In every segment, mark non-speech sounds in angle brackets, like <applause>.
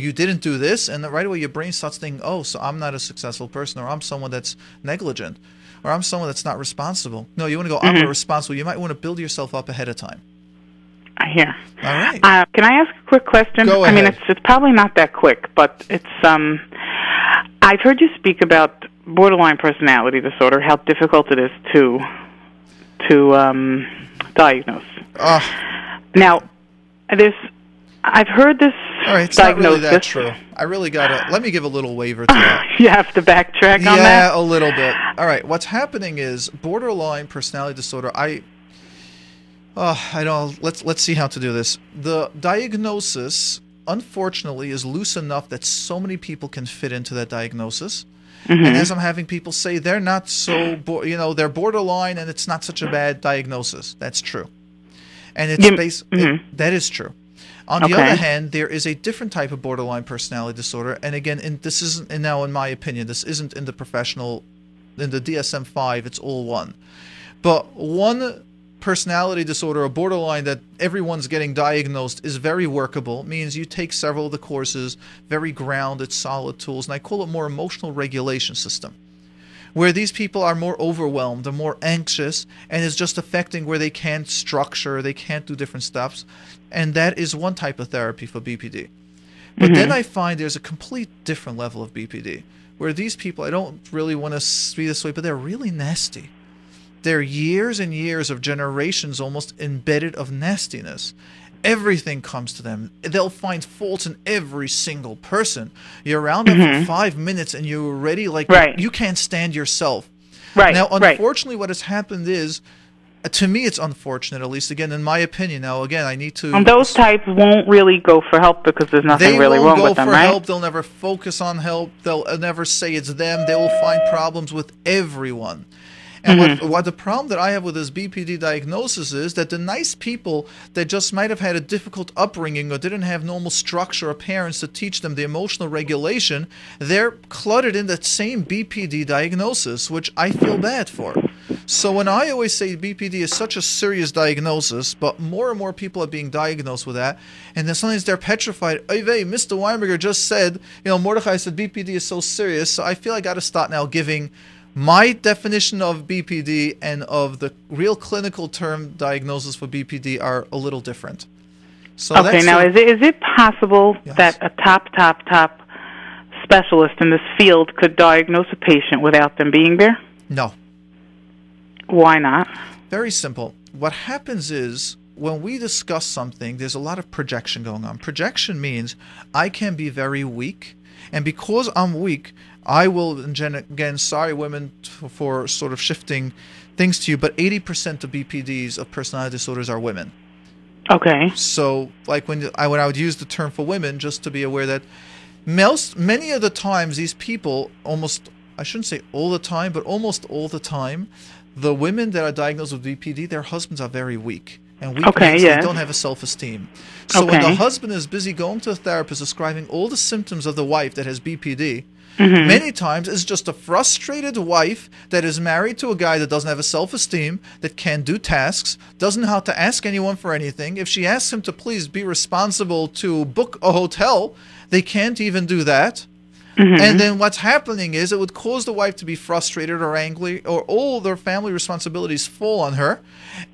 you didn't do this, and right away your brain starts thinking, oh, so I'm not a successful person, or I'm someone that's negligent, or I'm someone that's not responsible. No, you want to go, I'm Mhm. responsible. You might want to build yourself up ahead of time. I hear. All right. Uh, can I ask a quick question? Go ahead. I mean, it's it's probably not that quick, but it's um. I've heard you speak about borderline personality disorder, how difficult it is to to um, diagnose. Uh, Now, there's I've heard this all right, it's not really that true. I really gotta let me give a little waiver to that. <laughs> you have to backtrack on that. yeah, a little bit. All right, what's happening is borderline personality disorder. I, uh, I don't. Let's let's see how to do this. The diagnosis, unfortunately, is loose enough that so many people can fit into that diagnosis. Mm-hmm. And as I'm having people say, they're not so, bo- you know, they're borderline, and it's not such a bad diagnosis. That's true, and it's You- based. mhm. it- that is true. On the Okay. other hand, there is a different type of borderline personality disorder, and again, in, this isn't. And now, in my opinion, this isn't in the professional, in the DSM five. It's all one, but one personality disorder or borderline that everyone's getting diagnosed is very workable means you take several of the courses very grounded solid tools and i call it more emotional regulation system where these people are more overwhelmed and more anxious and is just affecting where they can't structure they can't do different steps and that is one type of therapy for bpd but then mm-hmm. i find there's a complete different level of bpd where these people i don't really want to be this way but they're really nasty. They're years and years of generations almost embedded of nastiness. Everything comes to them. They'll find faults in every single person. You're around them for five minutes and you're already like Mm-hmm. Right. you can't stand yourself. Right. Now, right. unfortunately, what has happened is, uh, to me, it's unfortunate. At least, again, in my opinion. Now, again, I need to. And those types won't really go for help because there's nothing really wrong with them, for right? help. They'll never focus on help. They'll uh, never say it's them. They will find problems with everyone. And Mm-hmm. what, what the problem that I have with this BPD diagnosis is that the nice people that just might have had a difficult upbringing or didn't have normal structure or parents to teach them the emotional regulation, they're cluttered in that same BPD diagnosis, which I feel bad for. So when I always say BPD is such a serious diagnosis, but more and more people are being diagnosed with that, and then sometimes they're petrified. Hey, Mr. Weinberger just said, you know, Mordechai said BPD is so serious, so I feel I got to start now giving my definition of BPD and of the real clinical term diagnosis for BPD are a little different. So Okay, now a- is it is it possible Yes. that a top top top specialist in this field could diagnose a patient without them being there? no. Why not? Very simple. What happens is when we discuss something, there's a lot of projection going on. Projection means I can be very weak, and because I'm weak, I will, again, sorry, women, t- for sort of shifting things to you, but 80% of BPDs of personality disorders are women. Okay. So, like when I when I would use the term for women, just to be aware that most many of the times these people almost I shouldn't say all the time, but almost all the time, the women that are diagnosed with BPD, their husbands are very weak. And weak Okay, means they don't have a self-esteem. So when the husband is busy going to a therapist describing all the symptoms of the wife that has BPD, Mm-hmm. many times it's just a frustrated wife that is married to a guy that doesn't have a self-esteem, that can't do tasks, doesn't know how to ask anyone for anything. If she asks him to please be responsible to book a hotel, they can't even do that. Mm-hmm. And then what's happening is it would cause the wife to be frustrated or angry, or all their family responsibilities fall on her.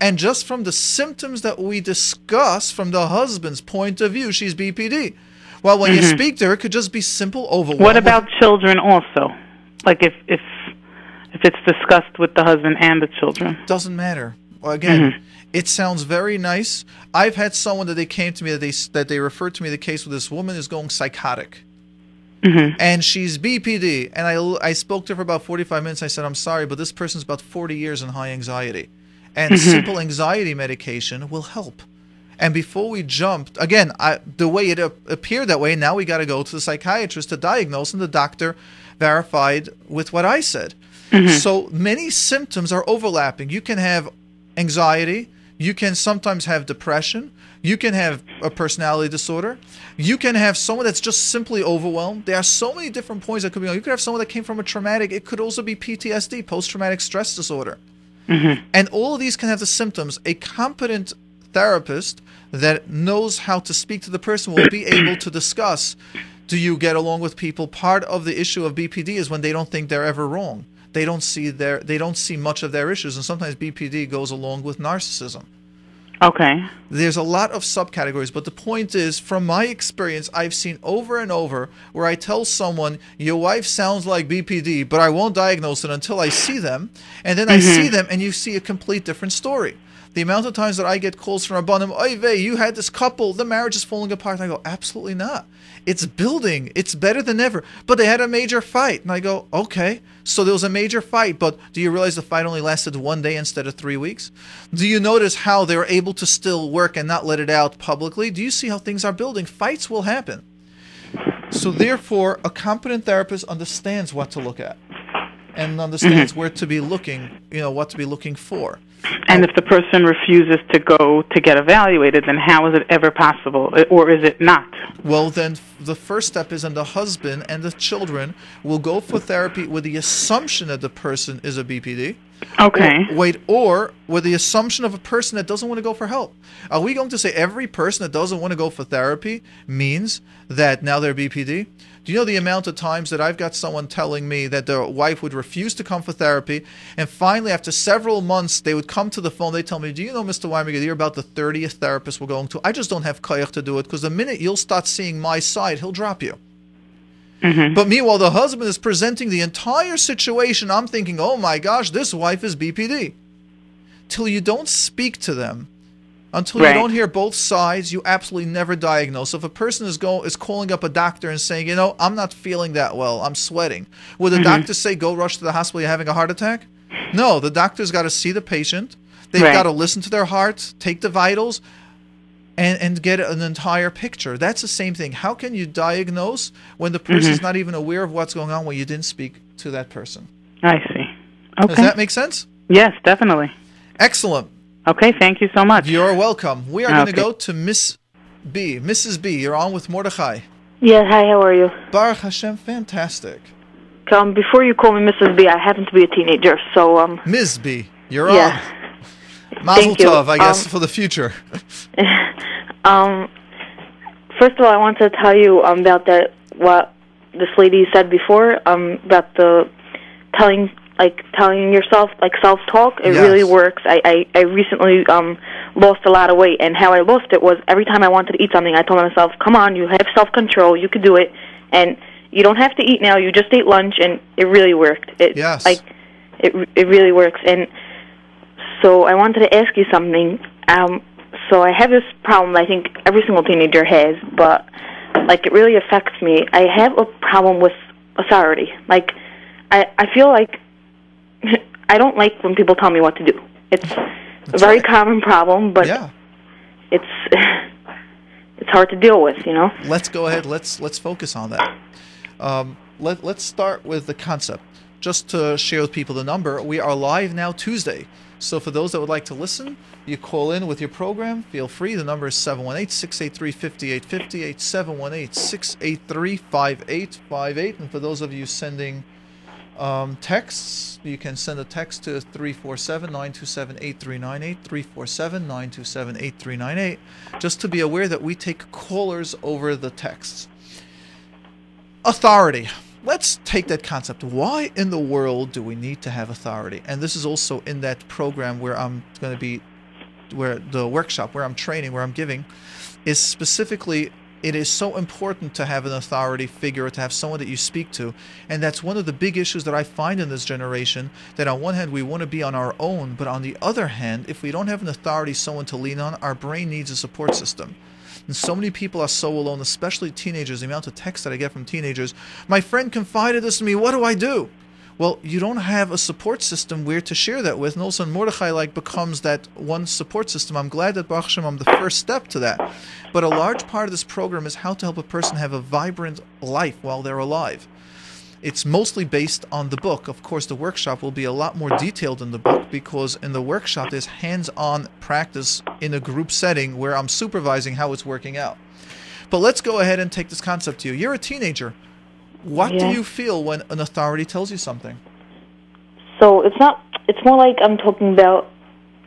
And just from the symptoms that we discuss from the husband's point of view, she's BPD. Well, when you speak to her, it could just be simple overwhelm. Mm-hmm. What about children also? Like if if if it's discussed with the husband and the children. doesn't matter. Well, Again, Mm-hmm. it sounds very nice. I've had someone that they came to me that they that they referred to me the case where this woman is going psychotic. Mm-hmm. And she's BPD, and I, I spoke to her for about 45 minutes. I said, I'm sorry, but this person's about 40 years in high anxiety. And Mm-hmm. simple anxiety medication will help. And before we jumped, again, I, the way it ap- appeared that way, now we got to go to the psychiatrist to diagnose, and the doctor verified with what I said. Mm-hmm. So many symptoms are overlapping. You can have anxiety, you can sometimes have depression, you can have a personality disorder, you can have someone that's just simply overwhelmed. There are so many different points that could be on. You could have someone that came from a traumatic, it could also be PTSD, post traumatic stress disorder. Mm-hmm. And all of these can have the symptoms. A competent therapist that knows how to speak to the person will be able to discuss do you get along with people part of the issue of bpd is when they don't think they're ever wrong they don't see their they don't see much of their issues and sometimes bpd goes along with narcissism Okay. there's a lot of subcategories, but the point is, from my experience, I've seen over and over where I tell someone, Your wife sounds like BPD, but I won't diagnose it until I see them. And then I mm-hmm. see them, and you see a complete different story. The amount of times that I get calls from Rabbanim, Oy vey, you had this couple, the marriage is falling apart. And I go, Absolutely not. It's building, it's better than ever. But they had a major fight. And I go, Okay, so there was a major fight, but do you realize the fight only lasted one day instead of three weeks? Do you notice how they were able to still work and not let it out publicly? Do you see how things are building? Fights will happen. So, therefore, a competent therapist understands what to look at and understands mm-hmm. where to be looking, you know, what to be looking for. And if the person refuses to go to get evaluated, then how is it ever possible, or is it not? Well, then the first step is, and the husband and the children will go for therapy with the assumption that the person is a BPD. Okay. Or, wait, or with the assumption of a person that doesn't want to go for help. Are we going to say every person that doesn't want to go for therapy means that now they're BPD? Do you know the amount of times that I've got someone telling me that their wife would refuse to come for therapy, and finally, after several months, they would come to the phone. They tell me, "Do you know, Mr. Weinberger, you're about the 30th therapist we're going to. I just don't have koyach to do it because the minute you'll start seeing my side, he'll drop you." Mm-hmm. But meanwhile, the husband is presenting the entire situation. I'm thinking, oh my gosh, this wife is BPD. Till you don't speak to them, until Right. you don't hear both sides, you absolutely never diagnose. So If a person is go is calling up a doctor and saying, you know, I'm not feeling that well, I'm sweating, would the mm-hmm. doctor say, go rush to the hospital, you're having a heart attack? No, the doctor's got to see the patient. They've Right. got to listen to their heart, take the vitals, and, and get an entire picture. That's the same thing. How can you diagnose when the person's not even aware of what's going on when you didn't speak to that person? I see. Okay. Does that make sense? yes, definitely. Excellent. Okay, thank you so much. You're welcome. We are going to go to Miss B. Mrs. B, you're on with Mordechai. Yeah, hi, how are you? Baruch Hashem, fantastic. Um, before you call me Mrs. B, I happen to be a teenager, so um, Ms. B, you're yeah. on. Mazel Thank you. tov, I guess, Um, for the future. <laughs> um, first of all, I want to tell you um, about that what this lady said before um about the telling like telling yourself like self talk. It Yes. really works. I, I I recently um lost a lot of weight, and how I lost it was every time I wanted to eat something, I told myself, "Come on, you have self control. You could do it." And you don't have to eat now. You just ate lunch, and it really worked. It Yes. like it it really works. And so I wanted to ask you something. Um, so I have this problem. I think every single teenager has, but like it really affects me. I have a problem with authority. Like I I feel like <laughs> I don't like when people tell me what to do. It's a very right. common problem, but yeah. it's <laughs> it's hard to deal with. You know. let's go ahead. Let's let's focus on that. Um, let let's start with the concept. Just to share with people the number, we are live now Tuesday. So for those that would like to listen, you call in with your program. Feel free. The number is 718-683-5858, 718-683-5858. And for those of you sending um, texts, you can send a text to 347-927-8398, 347-927-8398, just to be aware that we take callers over the texts. Authority. Let's take that concept. Why in the world do we need to have authority? And this is also in that program where I'm going to be, where the workshop, where I'm training, where I'm giving, is specifically it is so important to have an authority figure, to have someone that you speak to. And that's one of the big issues that I find in this generation that on one hand we want to be on our own, but on the other hand, if we don't have an authority, someone to lean on, our brain needs a support system. And so many people are so alone, especially teenagers. The amount of texts that I get from teenagers. My friend confided this to me. What do I do? Well, you don't have a support system where to share that with. And also, Mordechai like becomes that one support system. I'm glad that Baruch Hashem, I'm the first step to that. But a large part of this program is how to help a person have a vibrant life while they're alive. It's mostly based on the book. Of course, the workshop will be a lot more detailed in the book because in the workshop there's hands-on practice in a group setting where I'm supervising how it's working out. But let's go ahead and take this concept to you. You're a teenager. What do you feel when an authority tells you something? So it's not. It's more like I'm talking about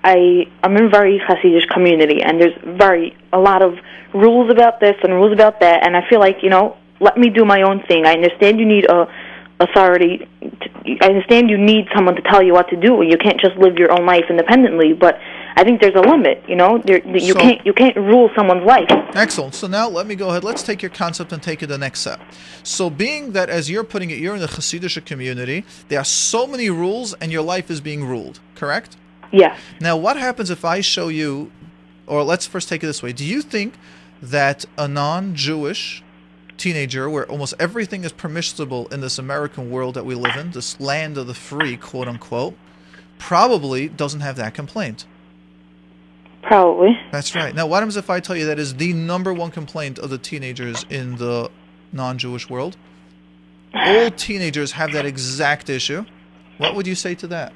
I I'm in a very Hasidic community, and there's very a lot of rules about this and rules about that, and I feel like you know, let me do my own thing. I understand you need a authority. To, I understand you need someone to tell you what to do. You can't just live your own life independently, but I think there's a limit. You know, there, you So- can't you can't rule someone's life. Excellent. So now let me go ahead. Let's take your concept and take it the next step. So, being that as you're putting it, you're in the Hasidic community, there are so many rules, and your life is being ruled. Correct? Yes. Now, what happens if I show you, or let's first take it this way: Do you think that a non-Jewish teenager, where almost everything is permissible in this American world that we live in, this land of the free, quote unquote, probably doesn't have that complaint? Probably. That's right. Now, what happens if I tell you that is the number one complaint of the teenagers in the non-Jewish world? All <sighs> teenagers have that exact issue. What would you say to that?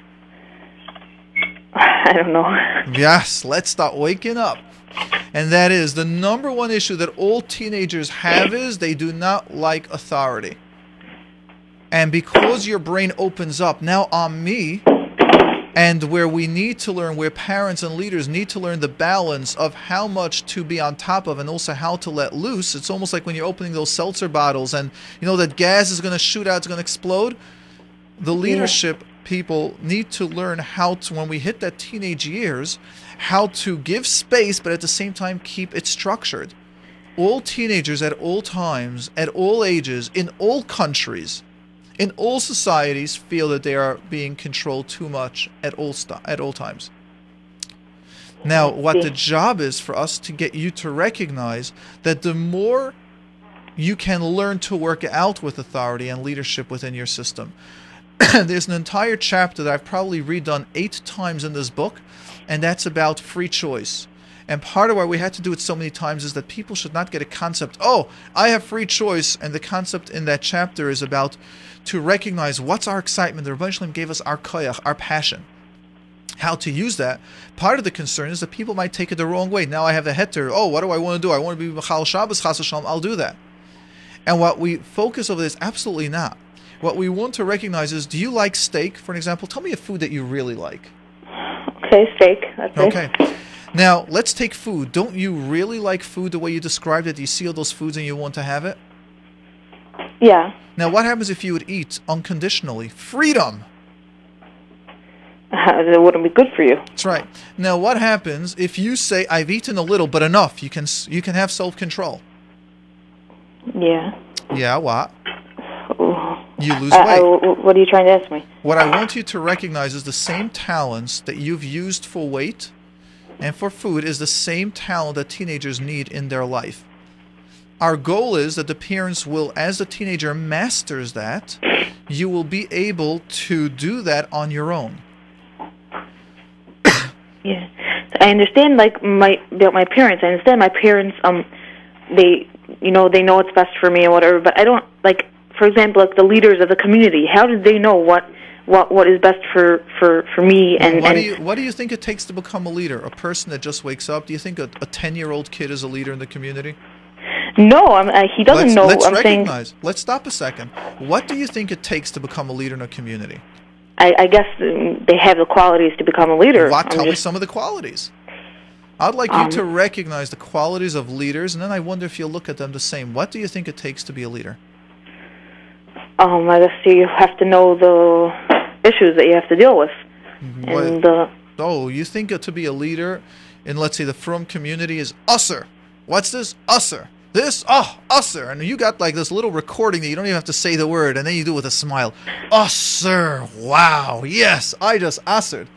I don't know. Yes, let's start waking up. And that is the number one issue that all teenagers have is they do not like authority. And because your brain opens up, now on me, and where we need to learn, where parents and leaders need to learn the balance of how much to be on top of and also how to let loose. It's almost like when you're opening those seltzer bottles and you know that gas is going to shoot out, it's going to explode. The leadership people need to learn how to, when we hit that teenage years, how to give space, but at the same time keep it structured. All teenagers at all times, at all ages, in all countries, in all societies, feel that they are being controlled too much at all st- at all times. Now, what the job is for us to get you to recognize that the more you can learn to work out with authority and leadership within your system. <clears throat> There's an entire chapter that I've probably redone eight times in this book, and that's about free choice. And part of why we had to do it so many times is that people should not get a concept, oh, I have free choice. And the concept in that chapter is about to recognize what's our excitement. The Ribbono Shel Olam gave us our koyach, our passion how to use that. Part of the concern is that people might take it the wrong way. Now I have a heter. Oh, what do I want to do? I want to be Machal Shabbos, Chas Shalom. I'll do that. And what we focus over this, absolutely not. What we want to recognize is, do you like steak, for an example? Tell me a food that you really like. Okay, steak. That's it. Okay. Now, let's take food. Don't you really like food the way you described it? Do you see all those foods and you want to have it? Yeah. Now, what happens if you would eat unconditionally? Freedom. <laughs> it wouldn't be good for you. That's right. Now, what happens if you say, "I've eaten a little, but enough"? You can you can have self control. Yeah. Yeah, what? You lose I, I, weight. wh- what are you trying to ask me? What I want you to recognize is the same talents that you've used for weight and for food is the same talent that teenagers need in their life. Our goal is that the parents will, as the teenager masters that, you will be able to do that on your own. <coughs> Yeah. I understand like my about my parents. I understand my parents um they you know, they know what's best for me and whatever, but I don't like for example, like the leaders of the community, how did they know what what what is best for for for me and what and do you what do you think it takes to become a leader? A person that just wakes up? Do you think a ten year old kid is a leader in the community? no, I'm, uh, he doesn't let's, know. let's I'm saying recognize. Let's stop a second. What do you think it takes to become a leader in a community? I, I guess um, they have the qualities to become a leader. What? Tell me just- some of the qualities. I'd like you to recognize the qualities of leaders, and then I wonder if you'll look at them the same. What do you think it takes to be a leader? Um, I guess you have to know the issues that you have to deal with, What- and uh, oh, you think to be a leader in, let's say, the frum community is usser. What's this? Usser. This? Oh, usser. And you got like this little recording that you don't even have to say the word, and then you do it with a smile. Usser. Wow. Yes, I just ussered.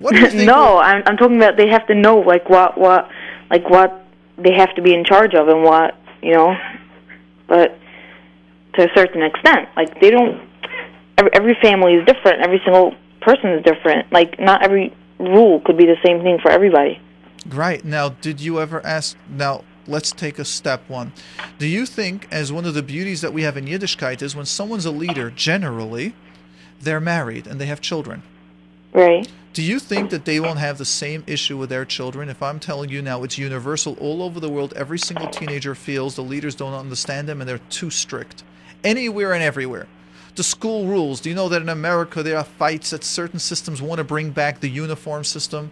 What do you <laughs> think? no, I'm I'm talking about they have to know like what what like what they have to be in charge of and what you know, but to a certain extent, like they don't. Every, every family is different. Every single person is different. Like not every rule could be the same thing for everybody. Right. Now, did you ever ask? Now, let's take a step one. Do you think, as one of the beauties that we have in Yiddishkeit, is when someone's a leader, generally, they're married and they have children? Right. Do you think that they won't have the same issue with their children? If I'm telling you now it's universal all over the world, every single teenager feels the leaders don't understand them and they're too strict. Anywhere and everywhere. The school rules. Do you know that in America there are fights that certain systems want to bring back the uniform system?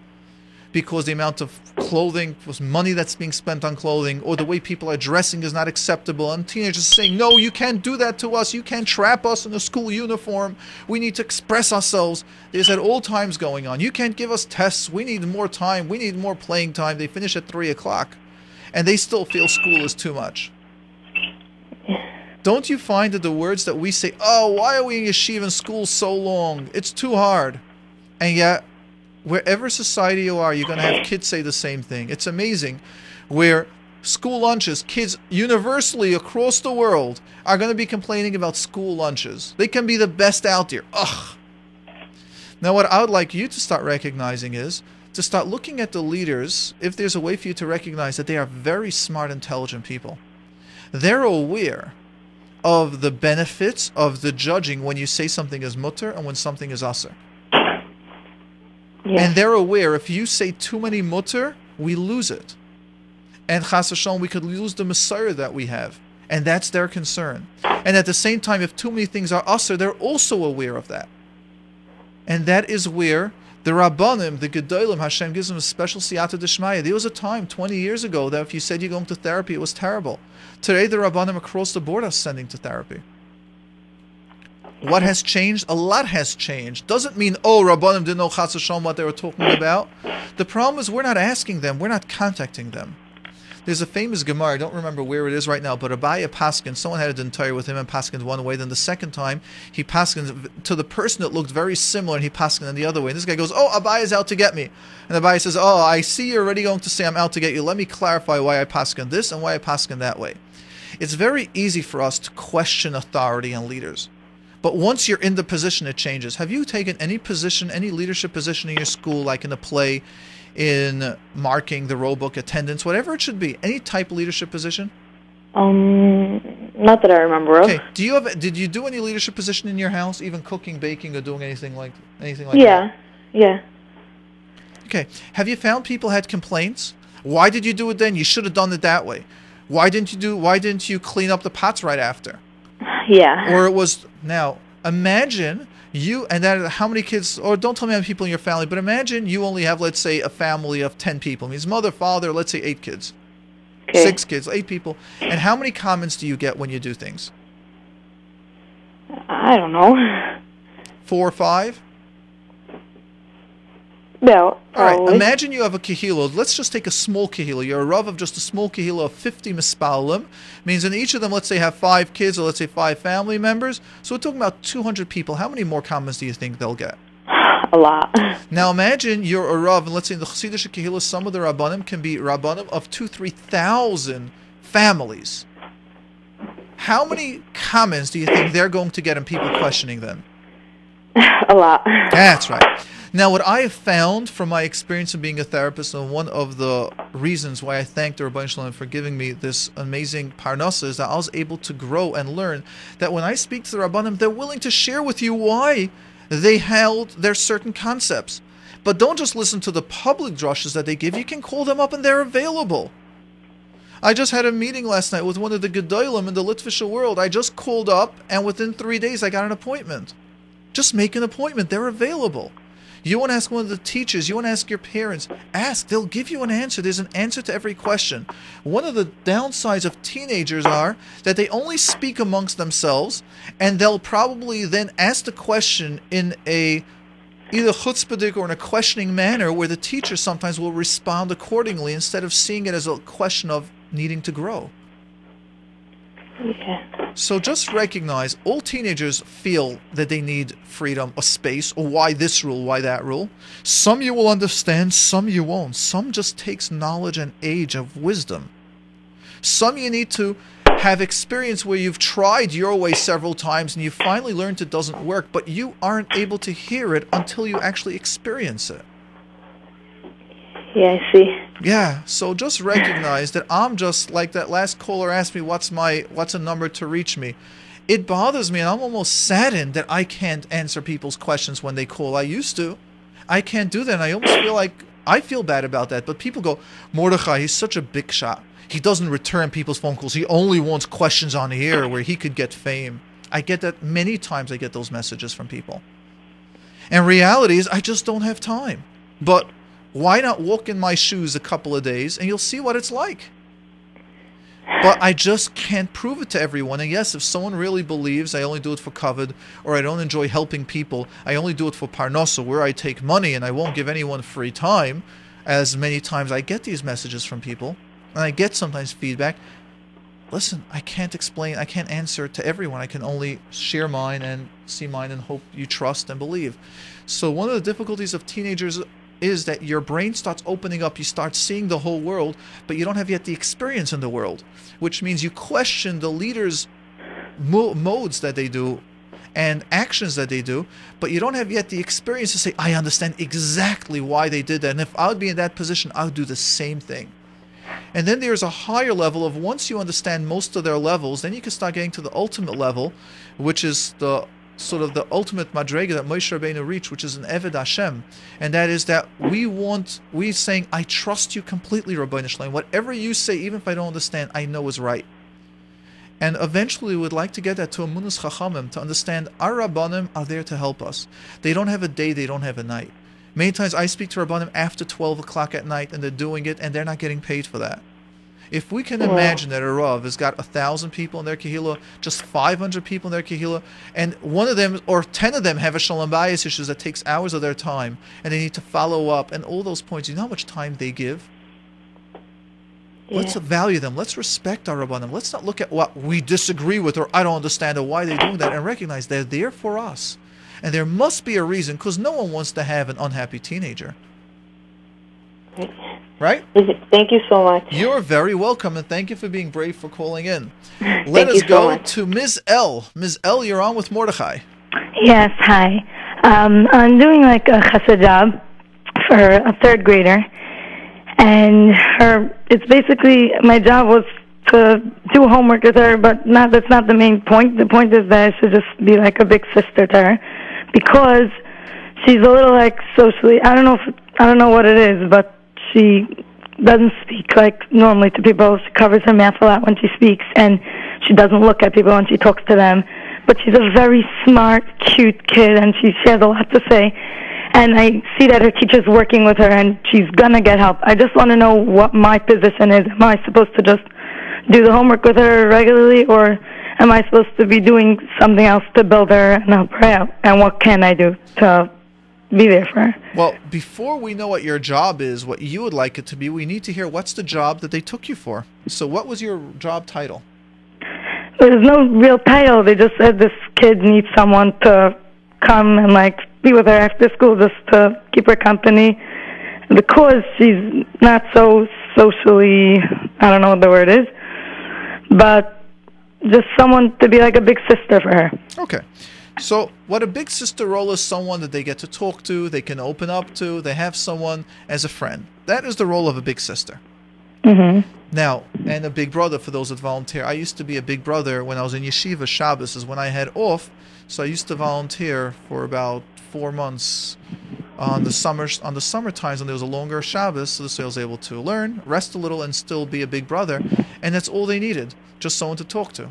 because the amount of clothing was money that's being spent on clothing or the way people are dressing is not acceptable and teenagers saying no you can't do that to us. You can't trap us in a school uniform. We need to express ourselves. There's at all times going on. You can't give us tests. We need more time. We need more playing time. They finish at three o'clock and they still feel school is too much don't you find that the words that we say oh why are we in yeshiva in school so long it's too hard and yet wherever society you are, you're going to have kids say the same thing. It's amazing where school lunches, kids universally across the world are going to be complaining about school lunches. They can be the best out there. Ugh. Now, what I would like you to start recognizing is to start looking at the leaders, if there's a way for you to recognize that they are very smart, intelligent people. They're aware of the benefits of the judging when you say something is mutter and when something is aser. Yeah. And they're aware if you say too many mutter, we lose it. And chas v'shalom, we could lose the Messiah that we have. And that's their concern. And at the same time, if too many things are usher, they're also aware of that. And that is where the Rabbanim, the Gedolim, Hashem gives them a special siyata d'shmaya. There was a time 20 years ago that if you said you're going to therapy, it was terrible. Today, the Rabbanim across the board are sending to therapy. What has changed? A lot has changed. Doesn't mean, oh, Rabbanim didn't know Chas what they were talking about. The problem is we're not asking them, we're not contacting them. There's a famous Gemara, I don't remember where it is right now, but Abaye Paskin, someone had a dinner with him and Paskin one way, then the second time he Paskin to the person that looked very similar and he Paskin in the other way. And this guy goes, Oh, Abaye's out to get me. And Abaye says, Oh, I see you're already going to say I'm out to get you. Let me clarify why I Paskin this and why I Paskin that way. It's very easy for us to question authority and leaders. But once you're in the position, it changes. Have you taken any position, any leadership position in your school, like in a play, in marking the roll book, attendance, whatever it should be? Any type of leadership position? Um, not that I remember of. Okay. Do you have? Did you do any leadership position in your house, even cooking, baking, or doing anything like anything like yeah, yeah. that? Okay. Have you found people had complaints? Why did you do it then? You should have done it that way. Why didn't you do? Why didn't you clean up the pots right after? <sighs> Yeah. or it was now imagine you and that how many kids or don't tell me how many people in your family but imagine you only have let's say a family of 10 people. It means mother father let's say eight kids. Okay. six kids eight people. And how many comments do you get when you do things? I don't know. <laughs> four or five Well, all right imagine you have a kahila let's just take a small kahila you're a rav of just a small kahila of 50 mispalim means in each of them let's say have five kids or let's say five family members so we're talking about 200 people how many more comments do you think they'll get <sighs> a lot. <laughs> Now imagine you're a Rav, and let's say in the Chassidish Kehillah, some of the Rabbanim can be Rabbanim of two, three thousand families. How many comments do you think they're going to get and people questioning them? <laughs> a lot. That's right. Now, what I have found from my experience of being a therapist, and one of the reasons why I thank the Ribbono Shel Olam for giving me this amazing parnasa is that I was able to grow and learn that when I speak to the Rabbanim, they're willing to share with you why they held their certain concepts. But don't just listen to the public drushes that they give. You can call them up and they're available. I just had a meeting last night with one of the Gedolim in the Litvisha world. I just called up, and within three days, I got an appointment. Just make an appointment. They're available. You want to ask one of the teachers, you want to ask your parents, ask. They'll give you an answer. There's an answer to every question. One of the downsides of teenagers are that they only speak amongst themselves, and they'll probably then ask the question in a either chutzpahdik or in a questioning manner where the teacher sometimes will respond accordingly instead of seeing it as a question of needing to grow. Yeah. So just recognize all teenagers feel that they need freedom or space or why this rule, why that rule. Some you will understand, some you won't. Some just takes knowledge and age of wisdom. Some you need to have experience where you've tried your way several times and you finally learned it doesn't work, but you aren't able to hear it until you actually experience it. Yeah, I see. Yeah, so just recognize that I'm just like that last caller asked me what's my what's a number to reach me. It bothers me and I'm almost saddened that I can't answer people's questions when they call. I used to. I can't do that. And I almost feel like I feel bad about that. But people go, Mordechai, he's such a big shot. He doesn't return people's phone calls. He only wants questions on the air where he could get fame. I get that many times I get those messages from people. And reality is I just don't have time. But Why not walk in my shoes a couple of days and you'll see what it's like? But I just can't prove it to everyone. And yes, if someone really believes I only do it for covet or I don't enjoy helping people, I only do it for parnosa, where I take money and I won't give anyone free time, as many times I get these messages from people and I get sometimes feedback. Listen, I can't explain, I can't answer to everyone. I can only share mine and see mine and hope you trust and believe. So, one of the difficulties of teenagers is that your brain starts opening up, you start seeing the whole world, but you don't have yet the experience in the world, which means you question the leaders' mo- modes that they do and actions that they do, but you don't have yet the experience to say, I understand exactly why they did that. And if I would be in that position, I would do the same thing. And then there's a higher level of once you understand most of their levels, then you can start getting to the ultimate level, which is the sort of the ultimate madrega that Moshe Rabbeinu reached, which is an Eved Hashem, and that is that we want we saying, I trust you completely, Ribbono Shel Olam. Whatever you say, even if I don't understand, I know is right. And eventually, we would like to get that to a Munus Chachamim to understand our Rabbanim are there to help us. They don't have a day, they don't have a night. Many times I speak to Rabbanim after 12 o'clock at night and they're doing it and they're not getting paid for that. If we can imagine that a Rav has got a thousand people in their kahila, just 500 people in their kahila, and one of them or 10 of them have a shalom bayis issues that takes hours of their time, and they need to follow up, and all those points, you know how much time they give? Yeah. Let's value them. Let's respect our Rabbanim. Let's not look at what we disagree with or I don't understand or why they're doing that and recognize they're there for us. And there must be a reason because no one wants to have an unhappy teenager. Right? Thank you so much. You're very welcome, and thank you for being brave for calling in. <laughs> Let Thank us you so go much. to Ms. L. Ms. L, you're on with Mordechai. Yes, hi. Um, I'm doing like a chesed for a third grader, and her. It's basically my job was to do homework with her, but not. That's not the main point. The point is that I should just be like a big sister to her, because she's a little like socially. I don't know if I don't know what it is, but she doesn't speak like normally to people. She covers her mouth a lot when she speaks, and she doesn't look at people when she talks to them. But she's a very smart, cute kid, and she, she has a lot to say. And I see that her teacher's working with her, and she's gonna get help. I just want to know what my position is. Am I supposed to just do the homework with her regularly, or am I supposed to be doing something else to build her and help her out? And what can I do to be there for? Well, before we know what your job is, what you would like it to be, we need to hear what's the job that they took you for. So, what was your job title? There's no real title. They just said this kid needs someone to come and like be with her after school just to keep her company because she's not so socially I don't know what the word is. But just someone to be like a big sister for her. Okay. So, what a big sister role is someone that they get to talk to, they can open up to, they have someone as a friend. That is the role of a big sister. Mhm. Now, and a big brother for those that volunteer. I used to be a big brother when I was in yeshiva. Shabbos is when I had off, so I used to volunteer for about four months on the summer on the summer times when there was a longer Shabbos, so I was able to learn, rest a little, and still be a big brother. And that's all they needed, just someone to talk to.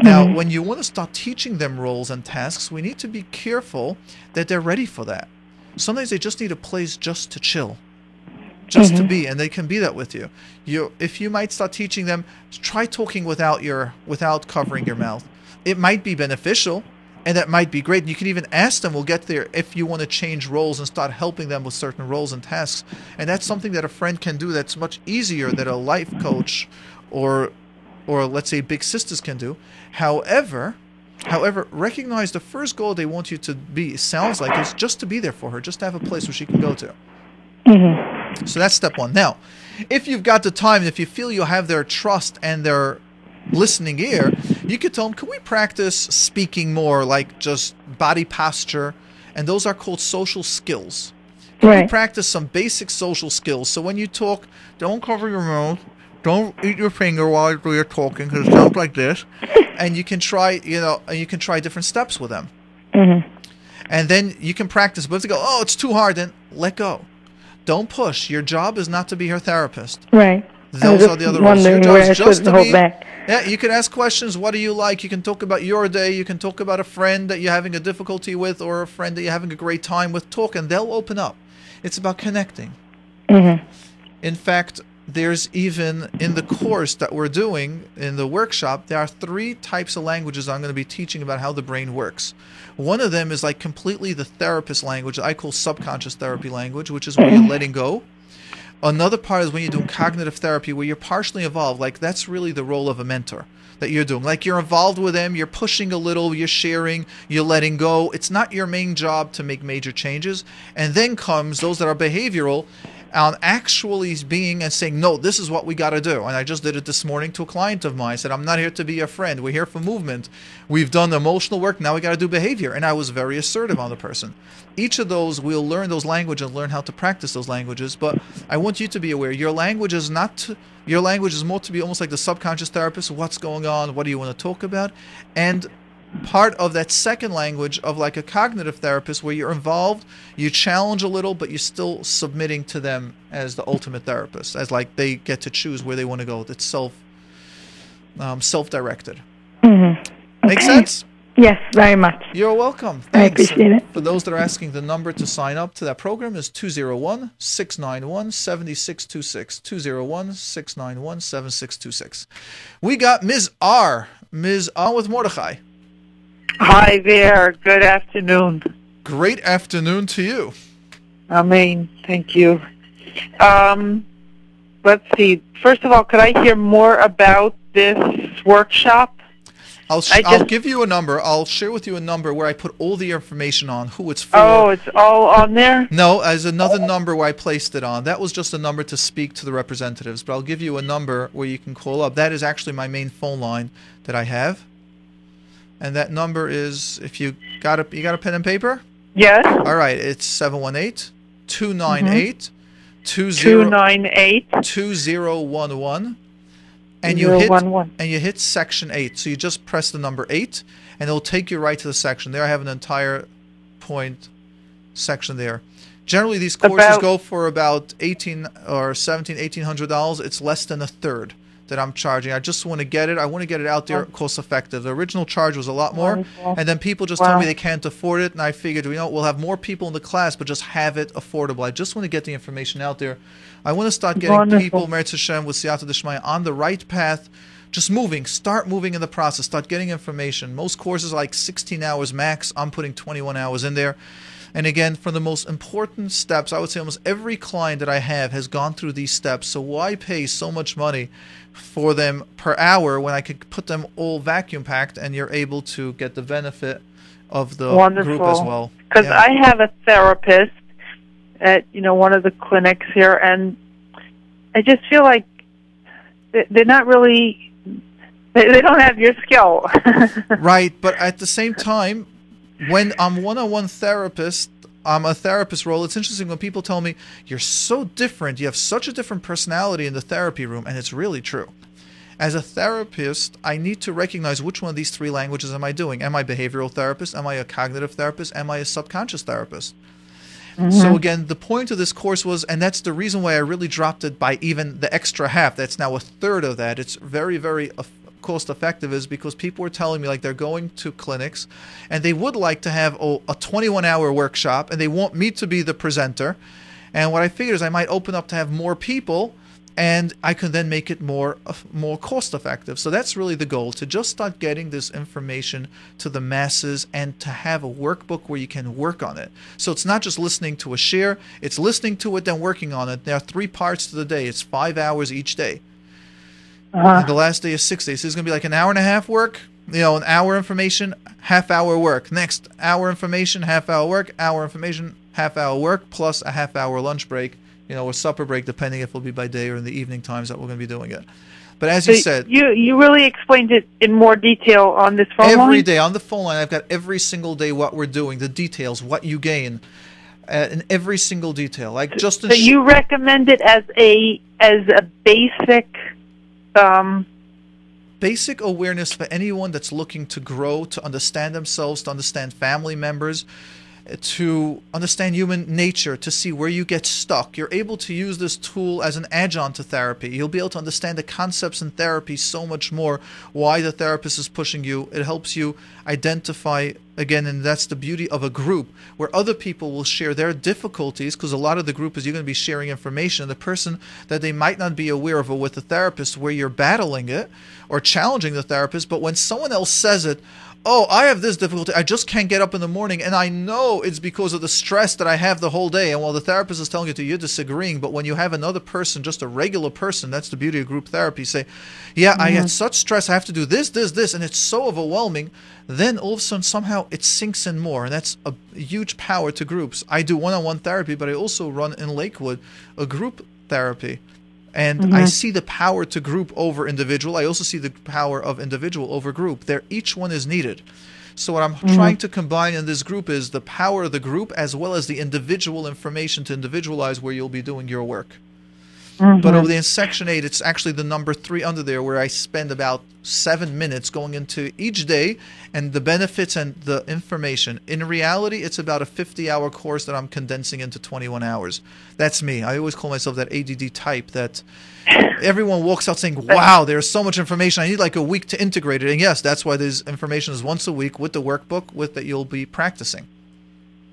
Now, mm-hmm. when you want to start teaching them roles and tasks, we need to be careful that they're ready for that. Sometimes they just need a place just to chill, just to mm-hmm. be, and they can be that with you. You, if you might start teaching them, try talking without your, without covering your mouth. It might be beneficial, and that might be great. You can even ask them. We'll get there if you want to change roles and start helping them with certain roles and tasks. And that's something that a friend can do. That's much easier than a life coach, or, or let's say big sisters can do. However, however, recognize the first goal they want you to be sounds like is just to be there for her, just to have a place where she can go to. Mm-hmm. So that's step one. Now, if you've got the time, if you feel you have their trust and their listening ear, you could tell them, can we practice speaking more, like just body posture? And those are called social skills. Can we Right. practice some basic social skills? So when you talk, don't cover your mouth. Don't eat your finger while you're talking because it sounds like this. <laughs> and you can try, you know, and you can try different steps with them. And then you can practice. But if they go, oh, it's too hard, then let go. Don't push. Your job is not to be her therapist. Right. Those are the other roles. Your job is just to hold be. back. Yeah, you can ask questions. What do you like? You can talk about your day. You can talk about a friend that you're having a difficulty with, or a friend that you're having a great time with. Talk, and they'll open up. It's about connecting. Mhm. In fact, there's even in the course that we're doing in the workshop, there are three types of languages I'm going to be teaching about how the brain works. One of them is like completely the therapist language that I call subconscious therapy language, which is where you're mm-hmm. letting go. Another part is when you're doing cognitive therapy, where you're partially involved. Like that's really the role of a mentor that you're doing. Like you're involved with them, you're pushing a little, you're sharing, you're letting go. It's not your main job to make major changes. And then comes those that are behavioral on actually being and saying, no, this is what we got to do. And I just did it this morning to a client of mine. I said, I'm not here to be a friend. We're here for movement. We've done emotional work. Now we got to do behavior. And I was very assertive on the person. Each of those, we'll learn those languages and learn how to practice those languages. But I want you to be aware your language is not, to, your language is more to be almost like the subconscious therapist. What's going on? What do you want to talk about? And part of that second language of like a cognitive therapist where you're involved, you challenge a little, but you're still submitting to them as the ultimate therapist, as like they get to choose where they want to go. It's self um, self directed. Mm-hmm. Make Okay. sense? Yes, very much. You're welcome. I Thanks. appreciate it. For those that are asking, the number to sign up to that program is 201 691 7626. 201 691 7626. We got Ms. R. Ms. R with Mordechai. Hi there. Good afternoon. Great afternoon to you. Amen. Thank you. Um, let's see. First of all, could I hear more about this workshop? I'll, sh- I I'll give you a number. I'll share with you a number where I put all the information on who it's for. Oh, it's all on there? No, as another number where I placed it on. That was just a number to speak to the representatives, but I'll give you a number where you can call up. That is actually my main phone line that I have. And that number is if you got a you got a pen and paper? Yes. All right, it's 718 298 298 2011 and you hit 011. and you hit section 8 so you just press the number 8 and it'll take you right to the section there i have an entire point section there generally these courses About- go for about 18 or 17 1800 dollars it's less than a third that i'm charging. I just want to get it. I want to get it out there cost effective. The original charge was a lot more and then people just told me they can't afford it and i figured you know we'll have more people in the class but just have it affordable. I just want to get the information out there. I want to start getting Wonderful. people Meretz Hashem with Siyata Dishmaya on the right path just moving start moving in the process start getting information. Most courses are like 16 hours max. I'm putting 21 hours in there and again for the most important steps i would say almost every client that i have has gone through these steps so why pay so much money for them per hour when i could put them all vacuum packed and you're able to get the benefit of the Wonderful. group as well Because Yeah. I have a therapist at, you know, one of the clinics here, and I just feel like they- they're not really, they don't have your skill. <laughs> right but at the same time when i'm one-on-one therapist i'm a therapist role it's interesting when people tell me you're so different. You have such a different personality in the therapy room and it's really true. As a therapist i need to recognize which one of these three languages am i doing. Am i a behavioral therapist? Am i a cognitive therapist? Am i a subconscious therapist? So mm-hmm. again, the point of this course was, and that's the reason why I really dropped it by even the extra half. That's now a third of that. It's very, very cost effective, is because people were telling me like they're going to clinics, and they would like to have a, a 21 hour workshop, and they want me to be the presenter. And what I figured is I might open up to have more people, and I can then make it more uh, more cost effective. So that's really the goal to just start getting this information to the masses and to have a workbook where you can work on it. So it's not just listening to a share; it's listening to it then working on it. There are three parts to the day. It's five hours each day. Uh-huh. The last day is six days. So it's going to be like an hour and a half work, you know, an hour information, half hour work. Next, hour information, half hour work, hour information, half hour work, plus a half hour lunch break, you know, or supper break, depending if it'll be by day or in the evening times that we're going to be doing it. But as you said, you you really explained it in more detail on this phone every line. day on the phone line, I've got every single day what we're doing, the details, what you gain, uh, in every single detail. Like just So sh- you recommend it as a as a basic. Um, basic awareness for anyone that's looking to grow, to understand themselves, to understand family members. To understand human nature, to see where you get stuck. You're able to use this tool as an adjunct to therapy. You'll be able to understand the concepts in therapy so much more, why the therapist is pushing you. It helps you identify, again, and that's the beauty of a group, where other people will share their difficulties, because a lot of the group is you're going to be sharing information. The person that they might not be aware of or with the therapist, where you're battling it or challenging the therapist, but when someone else says it, oh, I have this difficulty. I just can't get up in the morning. And I know it's because of the stress that I have the whole day. And while the therapist is telling you to, you're disagreeing. But when you have another person, just a regular person, that's the beauty of group therapy, say, yeah, mm-hmm. I had such stress. I have to do this, this, this. And it's so overwhelming. Then all of a sudden, somehow it sinks in more. And that's a huge power to groups. I do one on one therapy, but I also run in Lakewood a group therapy and mm-hmm. I see the power to group over individual. I also see the power of individual over group. There, each one is needed. So what I'm mm-hmm. trying to combine in this group is the power of the group as well as the individual information to individualize where you'll be doing your work. Mm-hmm. But over the in section eight, it's actually the number three under there where I spend about seven minutes going into each day and the benefits and the information. In reality, it's about a 50 hour course that I'm condensing into 21 hours. That's me. I always call myself that ADD type that everyone walks out saying, <laughs> wow, there's so much information. I need like a week to integrate it. And yes, that's why this information is once a week with the workbook with that you'll be practicing.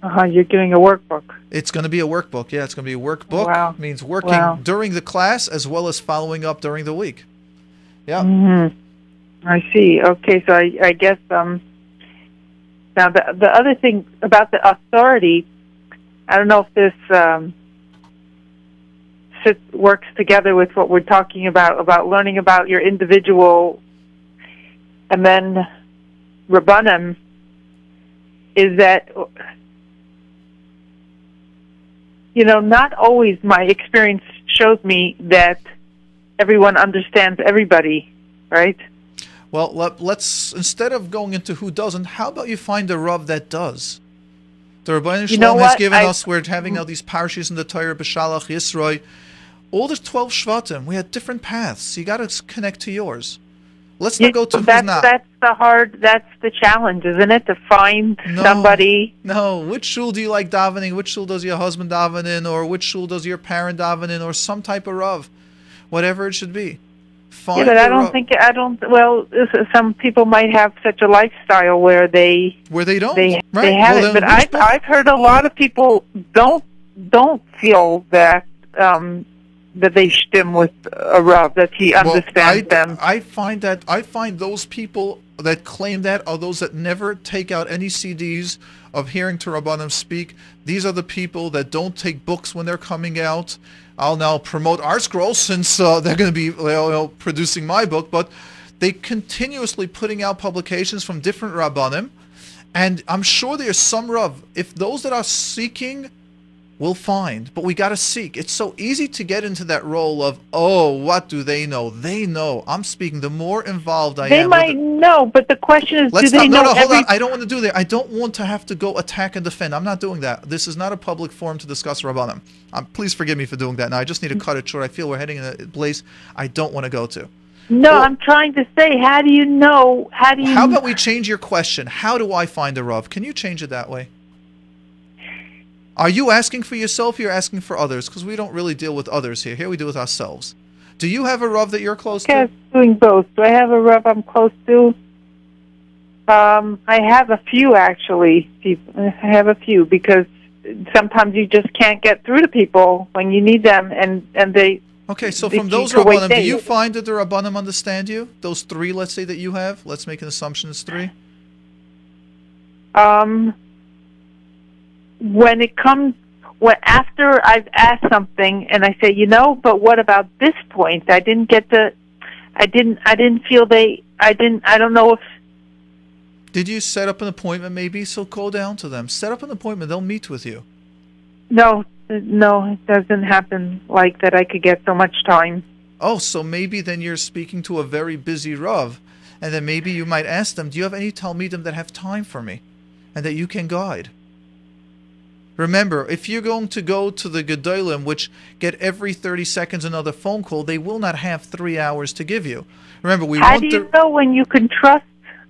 Uh-huh, you're getting a workbook. It's going to be a workbook. Yeah, it's going to be a workbook. Wow. Means working wow. during the class as well as following up during the week. Yeah. Mm-hmm. I see. Okay, so I, I guess um. Now the the other thing about the authority, I don't know if this um, sits, works together with what we're talking about about learning about your individual, and then rabbanim. Is that you know, not always my experience shows me that everyone understands everybody, right? Well, let, us instead of going into who doesn't, how about you find a Rav that does? The Rabbi you know has given I, us, we're having mm-hmm. now these parishes in the Torah, B'Shalach, Yisroi, all the 12 Shvatim, we had different paths. You got to connect to yours. Let's not go to that's, That's the hard. That's the challenge, isn't it? To find no, somebody. No. Which shul do you like davening? Which shul does your husband daven in, or which shul does your parent daven in, or some type of rav, whatever it should be. Find yeah, but I don't rav. think I don't. Well, some people might have such a lifestyle where they where they don't. They right. they have well, it, but I've I've heard a lot of people don't don't feel that. um that they stem with a Rav, that he understands well, I, them. I find that I find those people that claim that are those that never take out any CDs of hearing to Rabbanim speak. These are the people that don't take books when they're coming out. I'll now promote ArtScroll since uh, they're going to be you know, producing my book, but they continuously putting out publications from different Rabbanim. And I'm sure there's some Rav. If those that are seeking we'll find but we got to seek it's so easy to get into that role of oh what do they know they know i'm speaking the more involved i they am they might know but the question is Let's do not, they no, know no, every... hold on. i don't want to do that i don't want to have to go attack and defend i'm not doing that this is not a public forum to discuss rabbanim um, please forgive me for doing that now i just need to cut it short i feel we're heading in a place i don't want to go to no, well, I'm trying to say, how do you know? How do you? How about we change your question? How do I find a Rav? Can you change it that way? Are you asking for yourself? You're asking for others because we don't really deal with others here. Here we deal with ourselves. Do you have a Rav that you're close to? to? doing both. Do I have a Rav I'm close to? Um, I have a few actually. I have a few because sometimes you just can't get through to people when you need them, and and they. Okay, so from those rabbanim, do you find that the rabbanim understand you? Those three, let's say that you have. Let's make an assumption it's three. Um, when it comes when after I've asked something and I say, you know, but what about this point? I didn't get the, I didn't, I didn't feel they, I didn't, I don't know if. Did you set up an appointment maybe? So call down to them. Set up an appointment. They'll meet with you. No, no, it doesn't happen like that. I could get so much time. Oh, so maybe then you're speaking to a very busy Rav, and then maybe you might ask them, do you have any Talmidim that have time for me, and that you can guide? Remember, if you're going to go to the Gedolim, which get every 30 seconds another phone call, they will not have three hours to give you. Remember, we How do you know when you can trust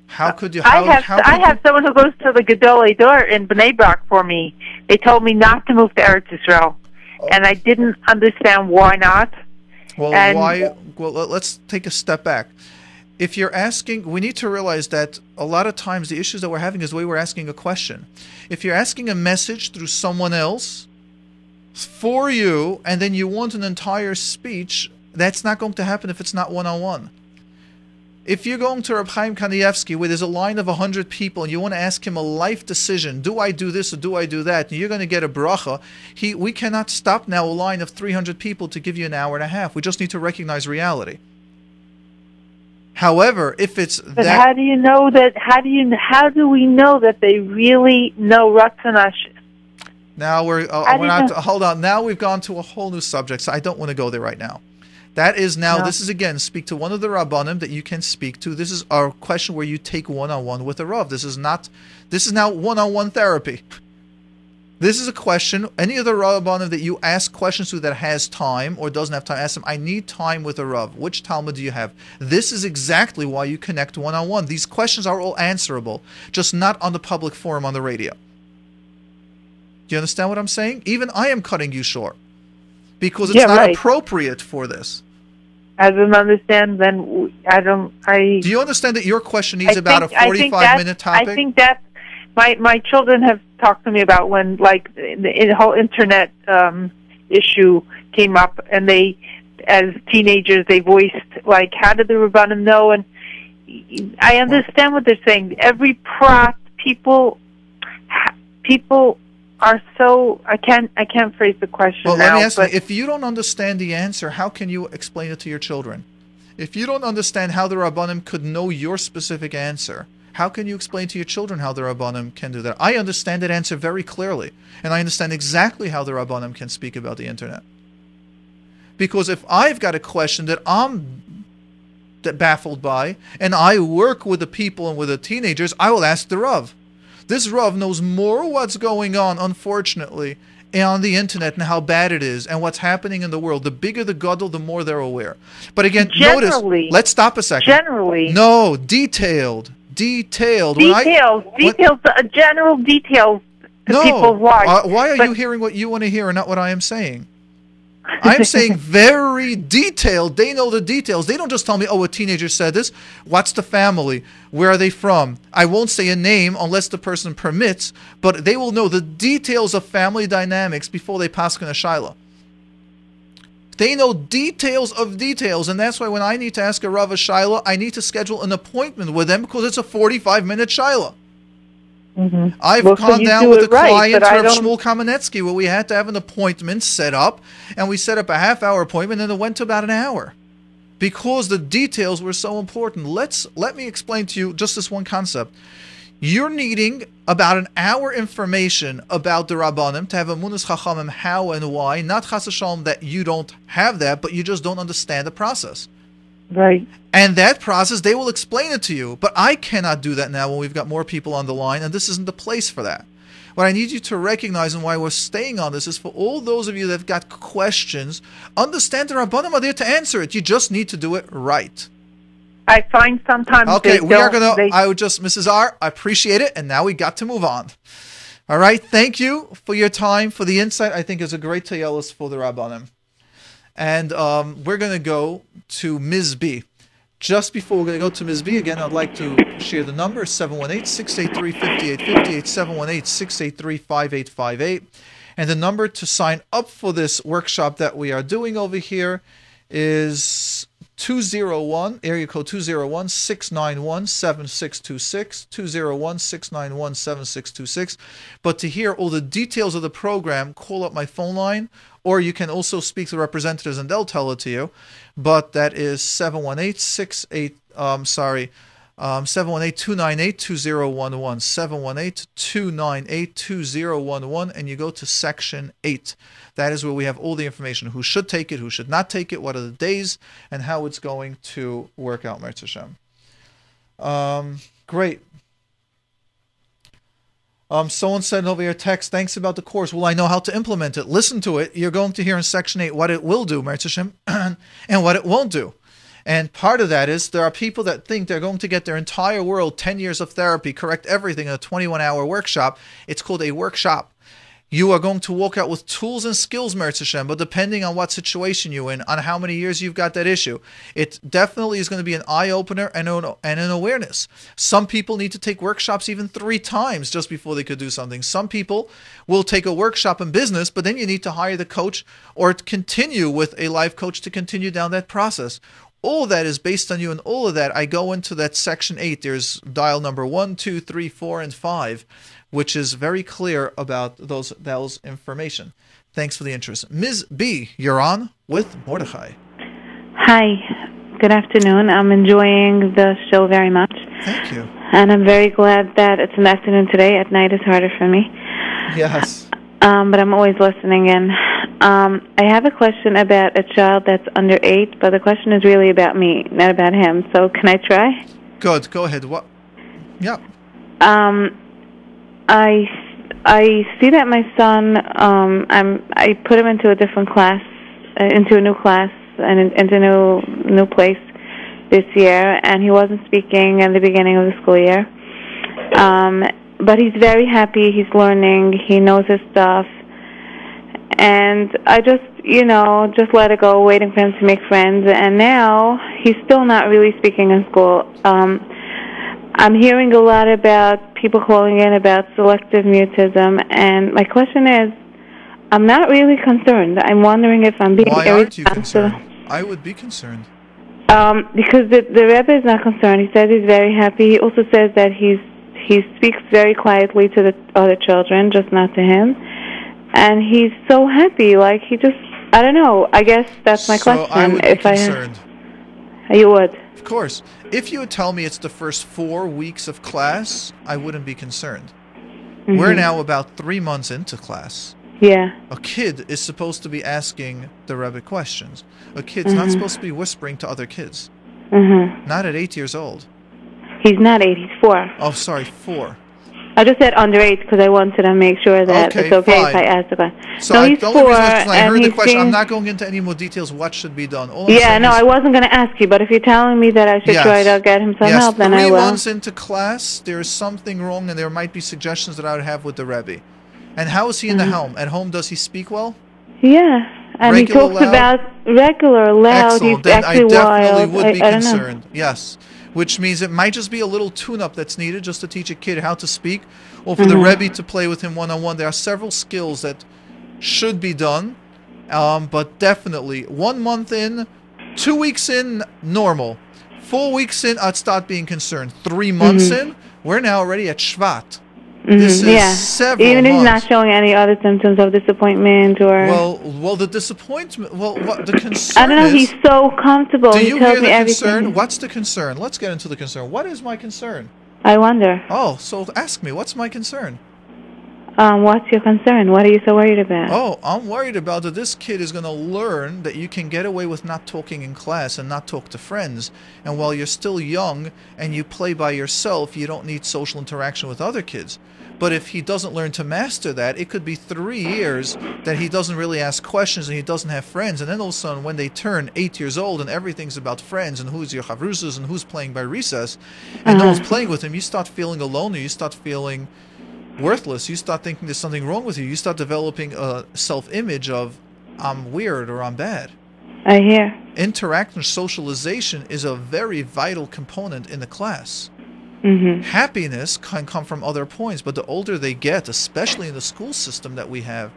How could you? I have how I have someone who goes to the Gedolei Hador in Bnei Brak for me. They told me not to move to Eretz Israel, oh. and I didn't understand why not. Well, And- why? Well, let's take a step back. If you're asking, we need to realize that a lot of times the issues that we're having is the way we're asking a question. If you're asking a message through someone else for you, and then you want an entire speech, that's not going to happen if it's not one on one. If you're going to Reb Chaim Kanievsky where there's a line of 100 people and you want to ask him a life decision, do I do this or do I do that, and you're going to get a bracha, he, we cannot stop now a line of 300 people to give you an hour and a half. We just need to recognize reality. However, if it's But that. how do you know that? How do you? How do we know that they really know Ratzon Now we're, uh, we're not. Hold on. Now we've gone to a whole new subject, so I don't want to go there right now. That is now. No. This is again. Speak to one of the rabbanim that you can speak to. This is our question where you take one on one with a rav. This is not. This is now one on one therapy. <laughs> This is a question. Any other the rabbanim that you ask questions to that has time or doesn't have time, ask them. I need time with a rav. Which Talmud do you have? This is exactly why you connect one on one. These questions are all answerable, just not on the public forum on the radio. Do you understand what I'm saying? Even I am cutting you short because it's Yeah, not right. appropriate for this. I don't understand. Then I don't. I. Do you understand that your question needs I about think- a 45 minute topic? I think that my my children have talked to me about when like the, the whole internet um, issue came up, and they, as teenagers, they voiced like, how did the rabbanim know? And I understand what they're saying. Every prat, people, people are so. I can't. I can't phrase the question well, now. let me ask you if you don't understand the answer, how can you explain it to your children? If you don't understand how the Rabbanim could know your specific answer, how can you explain to your children how the Rabbanim can do that? I understand that answer very clearly, and I understand exactly how the Rabbanim can speak about the internet. Because if I've got a question that I'm baffled by, and I work with the people and with the teenagers, I will ask the Rav. This Rav knows more what's going on, unfortunately, on the internet and how bad it is and what's happening in the world. The bigger the gadol, the more they're aware. But again, Generally- notice. Let's stop a second. generally, No, detailed, detailed. When I- details, details, uh, general details to no, people's lives. uh, why are But- you hearing what you want to hear and not what I am saying? <laughs> I'm saying very detailed. They know the details. They don't just tell me, oh, a teenager said this. What's the family? Where are they from? I won't say a name unless the person permits, but they will know the details of family dynamics before they pass on a Shaila. They know details of details, and that's why when I need to ask a Rav a Shaila, I need to schedule an appointment with them because it's a 45 minute Shaila. Mm-hmm. I've Well, gone you down do with a right, client, Reb Shmuel Kamenetsky, where we had to have an appointment set up, and we set up a half hour appointment, and it went to about an hour because the details were so important. Let's let me explain to you just this one concept. You're needing about an hour information about the Rabbanim to have a Munas Chachamim how and why, not Chas that you don't have that, but you just don't understand the process. right. And that process, they will explain it to you. But I cannot do that now when we've got more people on the line, and this isn't the place for that. What I need you to recognize and why we're staying on this is for all those of you that have got questions, understand the Rabbanim are there to answer it. You just need to do it right. I find sometimes Okay, we are gonna. they- I would just, Mrs. R. I appreciate it, and now we got to move on. All right, thank you for your time, for the insight. I think is a great tayelis for the rabbanim, and um, we're gonna go to Ms. B. Just before we're gonna go to Ms. B again, I'd like to share the number 718-683-5858, 718-683-5858, and the number to sign up for this workshop that we are doing over here is 201 area code 201 691 7626 201 691 7626 but to hear all the details of the program call up my phone line or you can also speak to representatives and they'll tell it to you. But that is 718 68 um sorry um, 718-298-2011 718-298-2011 and you go to section 8 that is where we have all the information who should take it who should not take it what are the days and how it's going to work out Hashem. um great um, someone said over your text, thanks about the course. Well, I know how to implement it. Listen to it. You're going to hear in section 8 what it will do, Hashem, <clears throat> and what it won't do. And part of that is there are people that think they're going to get their entire world, 10 years of therapy, correct everything in a 21 hour workshop. It's called a workshop. You are going to walk out with tools and skills, Meretz Hashem, but depending on what situation you're in, on how many years you've got that issue, it definitely is going to be an eye opener and an, and an awareness. Some people need to take workshops even three times just before they could do something. Some people will take a workshop in business, but then you need to hire the coach or continue with a life coach to continue down that process all of that is based on you and all of that i go into that section 8 there's dial number one, two, three, four, and 5 which is very clear about those those information. Thanks for the interest. Ms b you're on with mordechai. Hi. Good afternoon. I'm enjoying the show very much. Thank you. And i'm very glad that it's an afternoon today. At night is harder for me. Yes. Um, but i'm always listening in um, I have a question about a child that's under eight, but the question is really about me, not about him. So can I try? Good. Go ahead. What? Yeah. Um, I I see that my son. Um, I'm. I put him into a different class, uh, into a new class, and in, into a new new place this year, and he wasn't speaking at the beginning of the school year. Um, but he's very happy. He's learning. He knows his stuff and I just, you know, just let it go, waiting for him to make friends. And now he's still not really speaking in school. Um, I'm hearing a lot about people calling in about selective mutism, and my question is, I'm not really concerned. I'm wondering if I'm being Why aren't you concerned? I would be concerned. Um, because the the Rebbe is not concerned. He says he's very happy. He also says that he's he speaks very quietly to the other children, just not to him and he's so happy. Like he just, I don't know. I guess that's my so question. I would be if concerned. I, you would. Of course. If you would tell me it's the first four weeks of class, I wouldn't be concerned. Mm-hmm. We're now about three months into class. Yeah. A kid is supposed to be asking the Rebbe questions. A kid's mm-hmm. not supposed to be whispering to other kids. Mm-hmm. Not at eight years old. He's not eight. He's four. Oh, sorry, four. I just said under eight because I wanted to make sure that okay, it's okay fine. if I ask the question. So no, I, he's the four, reason I heard the question. I'm not going into any more details. What should be done? All yeah, no, I wasn't going to ask you, but if you're telling me that I should yes, try to get him some yes, help, then I will. months into class, there is something wrong, and there might be suggestions that I would have with the Rebbe. And how is he in mm-hmm. the home? At home, does he speak well? Yeah, and regular he talks loud? about regular loud. Excellent. He's then actually I definitely wild. would be I, concerned. I yes which means it might just be a little tune-up that's needed just to teach a kid how to speak, or for mm-hmm. the Rebbe to play with him one-on-one. There are several skills that should be done, um, but definitely one month in, two weeks in, normal. Four weeks in, I'd start being concerned. Three months mm-hmm. in, we're now already at Shvat. Mm-hmm. This is yeah. several Even if he's not showing any other symptoms of disappointment or. Well, well, the disappointment. Well, what the concern I don't know. is, he's so comfortable. Do he you tells hear me the everything. concern? What's the concern? Let's get into the concern. What is my concern? I wonder. Oh, so ask me. What's my concern? Um, what's your concern? What are you so worried about? Oh, I'm worried about that this kid is going to learn that you can get away with not talking in class and not talk to friends. And while you're still young and you play by yourself, you don't need social interaction with other kids. But if he doesn't learn to master that, it could be three years that he doesn't really ask questions and he doesn't have friends. And then all of a sudden, when they turn eight years old and everything's about friends and who's your chavrusas and who's playing by recess, and no Uh-huh. one's playing with him, you start feeling alone or you start feeling worthless. You start thinking there's something wrong with you. You start developing a self-image of I'm weird or I'm bad. I hear. Interaction, socialization is a very vital component in the class. Mm-hmm. Happiness can come from other points, but the older they get, especially in the school system that we have,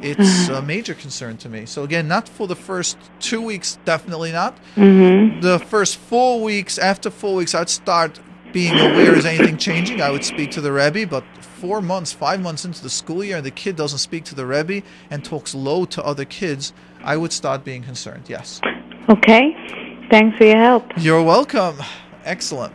it's a major concern to me. So again, not for the first two weeks, definitely not. Mm-hmm. The first four weeks, after four weeks, I'd start being aware is anything changing. I would speak to the Rebbe, but four months, five months into the school year, and the kid doesn't speak to the Rebbe and talks low to other kids, I would start being concerned. Yes. Okay. Thanks for your help. You're welcome. Excellent.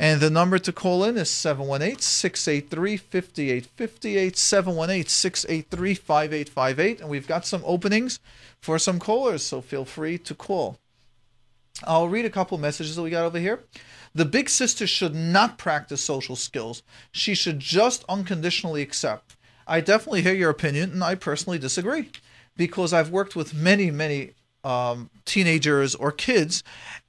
And the number to call in is 718 683 5858. 718 683 5858. And we've got some openings for some callers, so feel free to call. I'll read a couple messages that we got over here. The big sister should not practice social skills. She should just unconditionally accept. I definitely hear your opinion, and I personally disagree because I've worked with many, many um, teenagers or kids.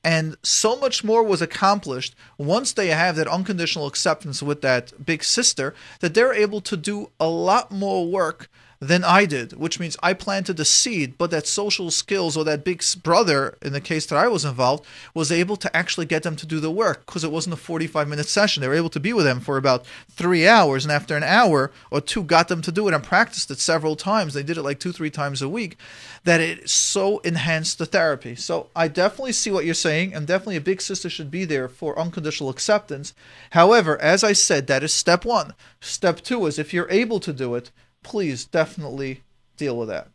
And so much more was accomplished once they have that unconditional acceptance with that big sister that they're able to do a lot more work than I did, which means I planted the seed, but that social skills or that big brother, in the case that I was involved, was able to actually get them to do the work because it wasn't a 45 minute session. They were able to be with them for about three hours, and after an hour or two, got them to do it and practiced it several times. They did it like two, three times a week, that it so enhanced the therapy. So I definitely see what you're saying, and definitely a big sister should be there for unconditional acceptance. However, as I said, that is step one. Step two is if you're able to do it, please definitely deal with that.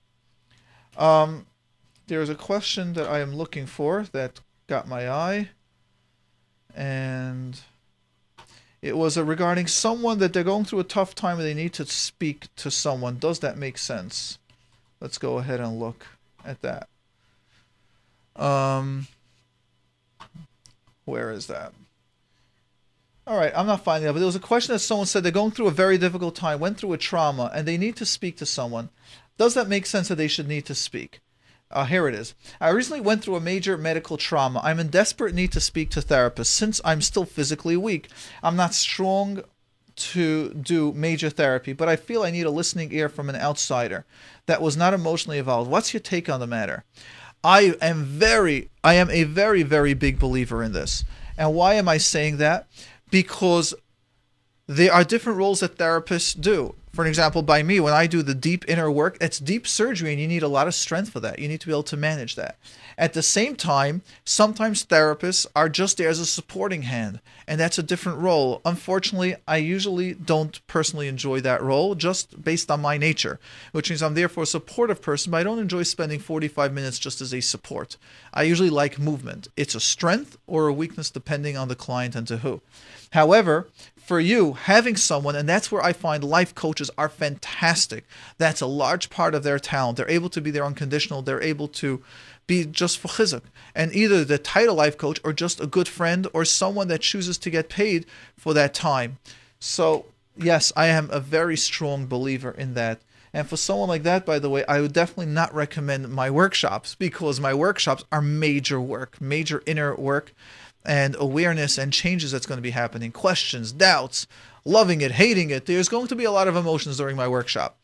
Um, there's a question that I am looking for that got my eye, and it was regarding someone that they're going through a tough time and they need to speak to someone. Does that make sense? Let's go ahead and look at that. Um, where is that? All right, I'm not finding that, but there was a question that someone said they're going through a very difficult time, went through a trauma, and they need to speak to someone. Does that make sense that they should need to speak? Uh, here it is. I recently went through a major medical trauma. I'm in desperate need to speak to therapists since I'm still physically weak. I'm not strong to do major therapy, but I feel I need a listening ear from an outsider that was not emotionally involved. What's your take on the matter? I am very, I am a very, very big believer in this. And why am I saying that? Because there are different roles that therapists do. For an example, by me, when I do the deep inner work, it's deep surgery and you need a lot of strength for that. You need to be able to manage that. At the same time, sometimes therapists are just there as a supporting hand, and that's a different role. Unfortunately, I usually don't personally enjoy that role just based on my nature, which means I'm there for a supportive person, but I don't enjoy spending 45 minutes just as a support. I usually like movement. It's a strength or a weakness depending on the client and to who. However, for you, having someone, and that's where I find life coaches are fantastic. That's a large part of their talent. They're able to be there unconditional. They're able to be just for chizuk. And either the title life coach or just a good friend or someone that chooses to get paid for that time. So, yes, I am a very strong believer in that. And for someone like that, by the way, I would definitely not recommend my workshops because my workshops are major work, major inner work and awareness and changes that's going to be happening, questions, doubts, loving it, hating it. There's going to be a lot of emotions during my workshop.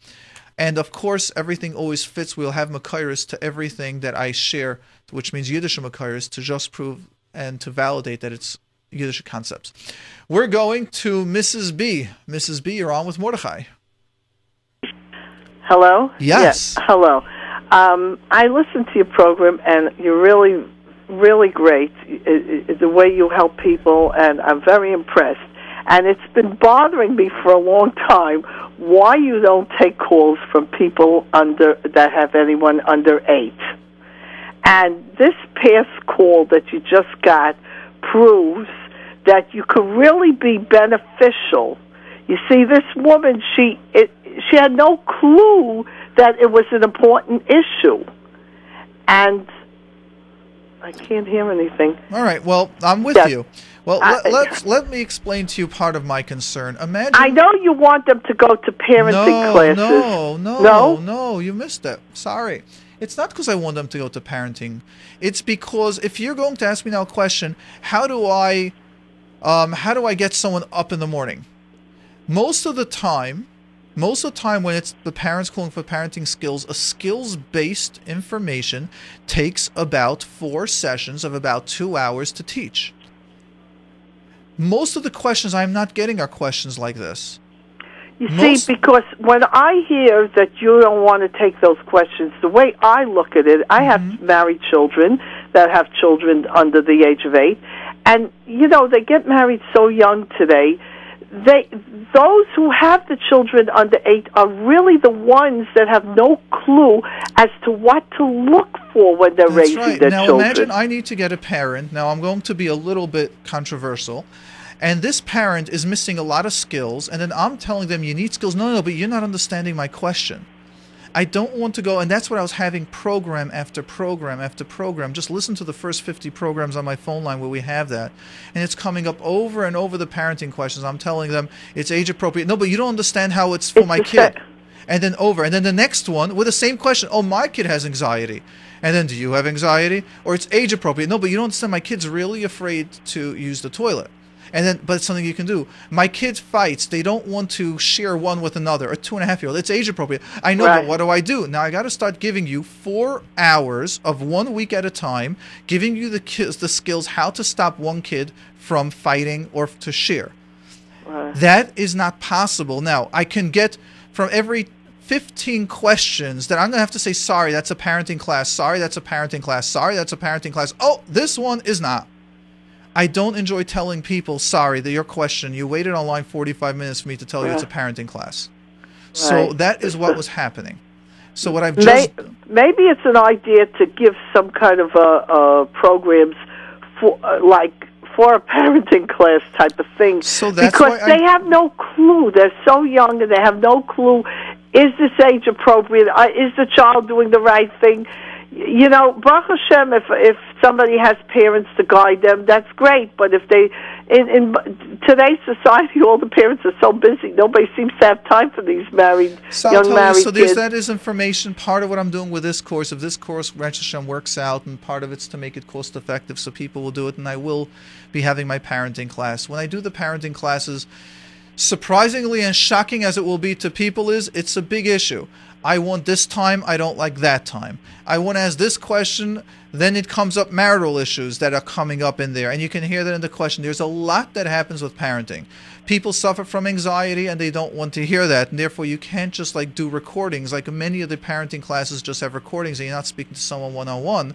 And of course, everything always fits. We'll have Makairis to everything that I share, which means Yiddish Makairis, to just prove and to validate that it's Yiddish concepts. We're going to Mrs. B. Mrs. B, you're on with Mordechai. Hello? Yes. Hello. Um, I listened to your program, and you're really, really great. The way you help people, and I'm very impressed. And it's been bothering me for a long time why you don't take calls from people under that have anyone under eight. And this past call that you just got proves that you could really be beneficial. You see, this woman, she it, she had no clue that it was an important issue, and I can't hear anything. All right. Well, I'm with Yes. you. Well, Uh, let, let me explain to you part of my concern. Imagine I know you want them to go to parenting no, classes. No, no, No? no, you missed it. Sorry. It's not because I want them to go to parenting. It's because if you're going to ask me now a question, how do I um, how do I get someone up in the morning? Most of the time, most of the time when it's the parents calling for parenting skills, a skills based information takes about four sessions of about two hours to teach. Most of the questions I'm not getting are questions like this. You Most- see, because when I hear that you don't want to take those questions, the way I look at it, I have Mm-hmm. married children that have children under the age of eight, and you know they get married so young today. They those who have the children under eight are really the ones that have no clue as to what to look for when they're That's raising right. their now children. imagine I need to get a parent. Now I'm going to be a little bit controversial. And this parent is missing a lot of skills, and then I'm telling them you need skills. No, no, no, but you're not understanding my question. I don't want to go, and that's what I was having program after program after program. Just listen to the first 50 programs on my phone line where we have that. And it's coming up over and over the parenting questions. I'm telling them it's age appropriate. No, but you don't understand how it's for It's my kid sa- and then over and then the next one with the same question oh my kid has anxiety And then, do you have anxiety? Or it's age appropriate. No, but you don't understand. My kid's really afraid to use the toilet. And then, but it's something you can do. My kids fights. They don't want to share one with another. A two and a half year old. It's age appropriate. I know, Right. but what do I do? Now I got to start giving you four hours of one week at a time, giving you the kids the skills how to stop one kid from fighting or to share. That is not possible. Now, I can get from every 15 questions that I'm going to have to say, sorry, that's a parenting class. Sorry, that's a parenting class. Sorry, that's a parenting class. Oh, this one is not. I don't enjoy telling people, sorry, that your question, you waited online 45 minutes for me to tell you it's a parenting class. So Right. that is what was happening. So what I've just. maybe it's an idea to give some kind of uh, uh, programs for uh, like for a parenting class type of thing. So that's because why I- they have no clue. They're so young and they have no clue. Is this age appropriate? Uh, is the child doing the right thing? You know, Baruch Hashem, if if somebody has parents to guide them, that's great. But if they, in, in today's society, <laughs> all the parents are so busy. Nobody seems to have time for these married So young married so kids. that is information. Part of what I'm doing with this course, if this course Ranch Hashem works out, and part of it's to make it cost effective, so people will do it. And I will be having my parenting class. When I do the parenting classes, surprisingly and shocking as it will be to people, is it's a big issue. I want this time, I don't like that time. I want to ask this question, then it comes up marital issues that are coming up in there. And you can hear that in the question. There's a lot that happens with parenting. People suffer from anxiety and they don't want to hear that. And therefore, you can't just like do recordings. Like many of the parenting classes just have recordings and you're not speaking to someone one on one.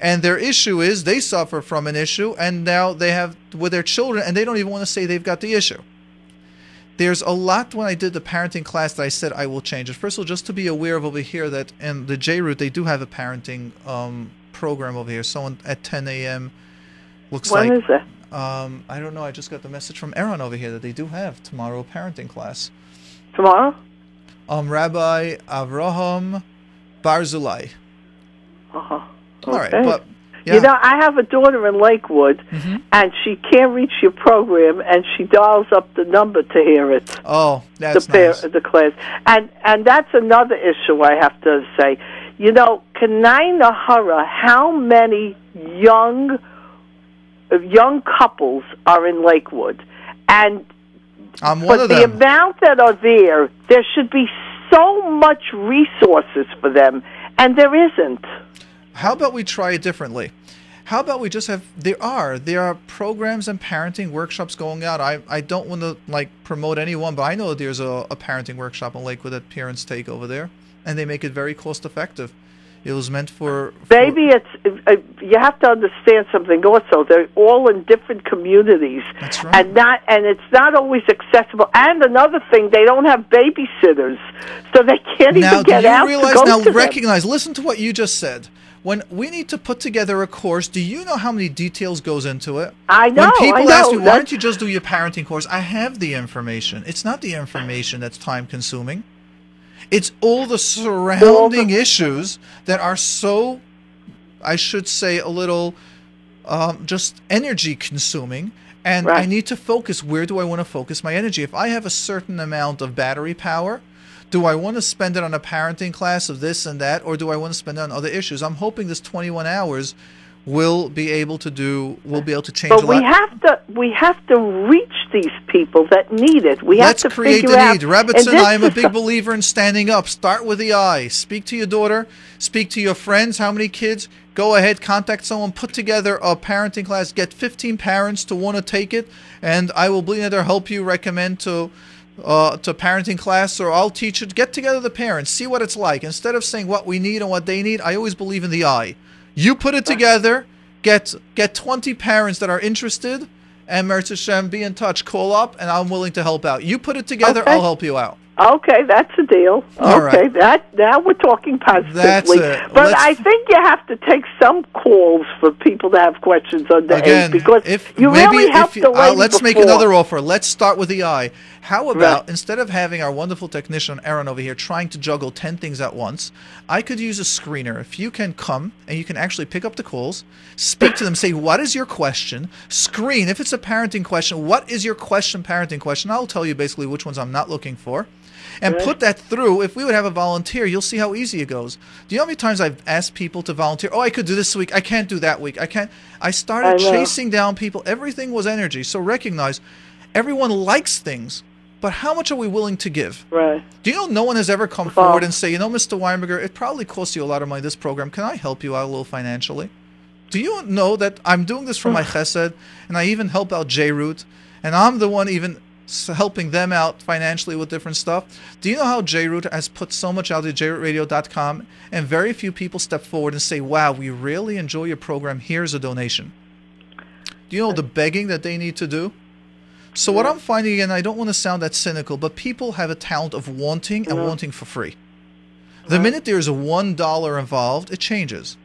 And their issue is they suffer from an issue and now they have with their children and they don't even want to say they've got the issue there's a lot when I did the parenting class that I said I will change it. First of all, just to be aware of over here that in the JRoot they do have a parenting um, program over here. Someone at 10 a.m. looks When like is it? um, I don't know. I just got the message from Aaron over here that they do have tomorrow a parenting class. Tomorrow? Um, Rabbi Avraham Barzulai. Uh-huh. All right, but yeah, You know, I have a daughter in Lakewood, Mhm. and she can't reach your program, and she dials up the number to hear it. oh, that's the pair, nice. the class, and and that's another issue I have to say. You know, Kanai Nahara, how many young young couples are in Lakewood, and I'm one but of the amount that are there, there should be so much resources for them, and there isn't. How about we try it differently? How about we just have there are there are programs and parenting workshops going out. I I don't want to like promote anyone, but I know there's a, a parenting workshop in Lakewood that parents take over there, and they make it very cost effective. It was meant for, for Maybe it's uh, you have to understand something also. They're all in different communities, That's right. and not and it's not always accessible. And another thing, they don't have babysitters, so they can't now. even Do get you out realize now? to them. Recognize. Listen to what you just said. When we need to put together a course, do you know how many details goes into it? I know. When people know. ask me, why don't you just do your parenting course? I have the information. It's not the information that's time consuming. It's all the surrounding issues that are so, I should say, a little um, just energy consuming. And I need to focus. Where do I want to focus my energy? If I have a certain amount of battery power, do I want to spend it on a parenting class of this and that, or do I want to spend it on other issues? I'm hoping this 21 hours will be able to do, will be able to change But a we lot. have to we have to reach these people that need it. We Let's have to create figure the out. need. this I am a big believer in standing up. Start with the I. Speak to your daughter. Speak to your friends. How many kids? Go ahead, contact someone, put together a parenting class, get 15 parents to want to take it, and I will be either help you recommend to uh, to parenting class or I'll teach it. Get together the parents, see what it's like. Instead of saying what we need and what they need, I always believe in the I. You put it together, get get 20 parents that are interested, and Meretz Hashem, be in touch. Call up, and I'm willing to help out. You put it together, Okay. I'll help you out. Okay, that's a deal. All okay, right. that now we're talking positively. But Let's- I think you have to take some calls for people to have questions under Again, age because if you really helped you, the uh, let's make another offer. Let's start with the I. How about Right. instead of having our wonderful technician Aaron over here trying to juggle ten things at once, I could use a screener. If you can come and you can actually pick up the calls, speak to them, say what is your question, screen if it's a parenting question. What is your question? Parenting question. I'll tell you basically which ones I'm not looking for. And put that through. If we would have a volunteer, you'll see how easy it goes. Do you know how many times I've asked people to volunteer? Oh, I could do this week. I can't do that week. I can't. I started I chasing down people. Everything was energy. So recognize everyone likes things, but how much are we willing to give? Right. Do you know no one has ever come forward and say, you know, Mr. Weinberger, it probably costs you a lot of money, this program. Can I help you out a little financially? Do you know that I'm doing this for my chesed, and I even help out JRoot, and I'm the one even helping them out financially with different stuff? Do you know how JRoot has put so much out at jrootradio.com, and very few people step forward and say, wow, we really enjoy your program, here's a donation? Do you know the begging that they need to do? So what I'm finding, and I don't want to sound that cynical, but people have a talent of wanting and wanting for free. The minute there's a one dollar involved, it changes.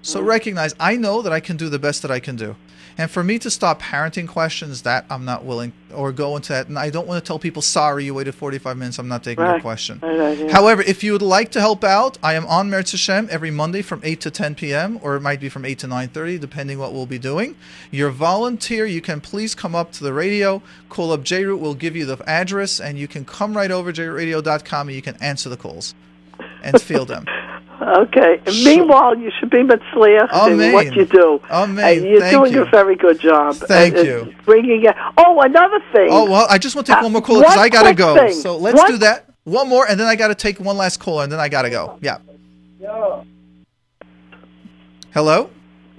So recognize, I know that I can do the best that I can do. And for me to stop parenting questions, that I'm not willing, or go into that. And I don't want to tell people, sorry, you waited 45 minutes, I'm not taking your question. Right, right, yeah. However, if you would like to help out, I am on Meretz Hashem every Monday from 8 to 10 p.m., or it might be from 8 to 9.30, depending what we'll be doing. You're volunteer. You can please come up to the radio, call up JRoot. We'll give you the address, and you can come right over to jrootradio.com, and you can answer the calls and field them. Okay. And meanwhile, you should be Matzliach in what you do. Amen. And you're Thank doing you. a very good job. Thank And- you. Bringing it. Oh, another thing. Oh, well, I just want to take Uh, one more call because I got to go. thing. So let's One- do that. One more, and then I got to take one last call, and then I got to go. Yeah. Yeah. Hello?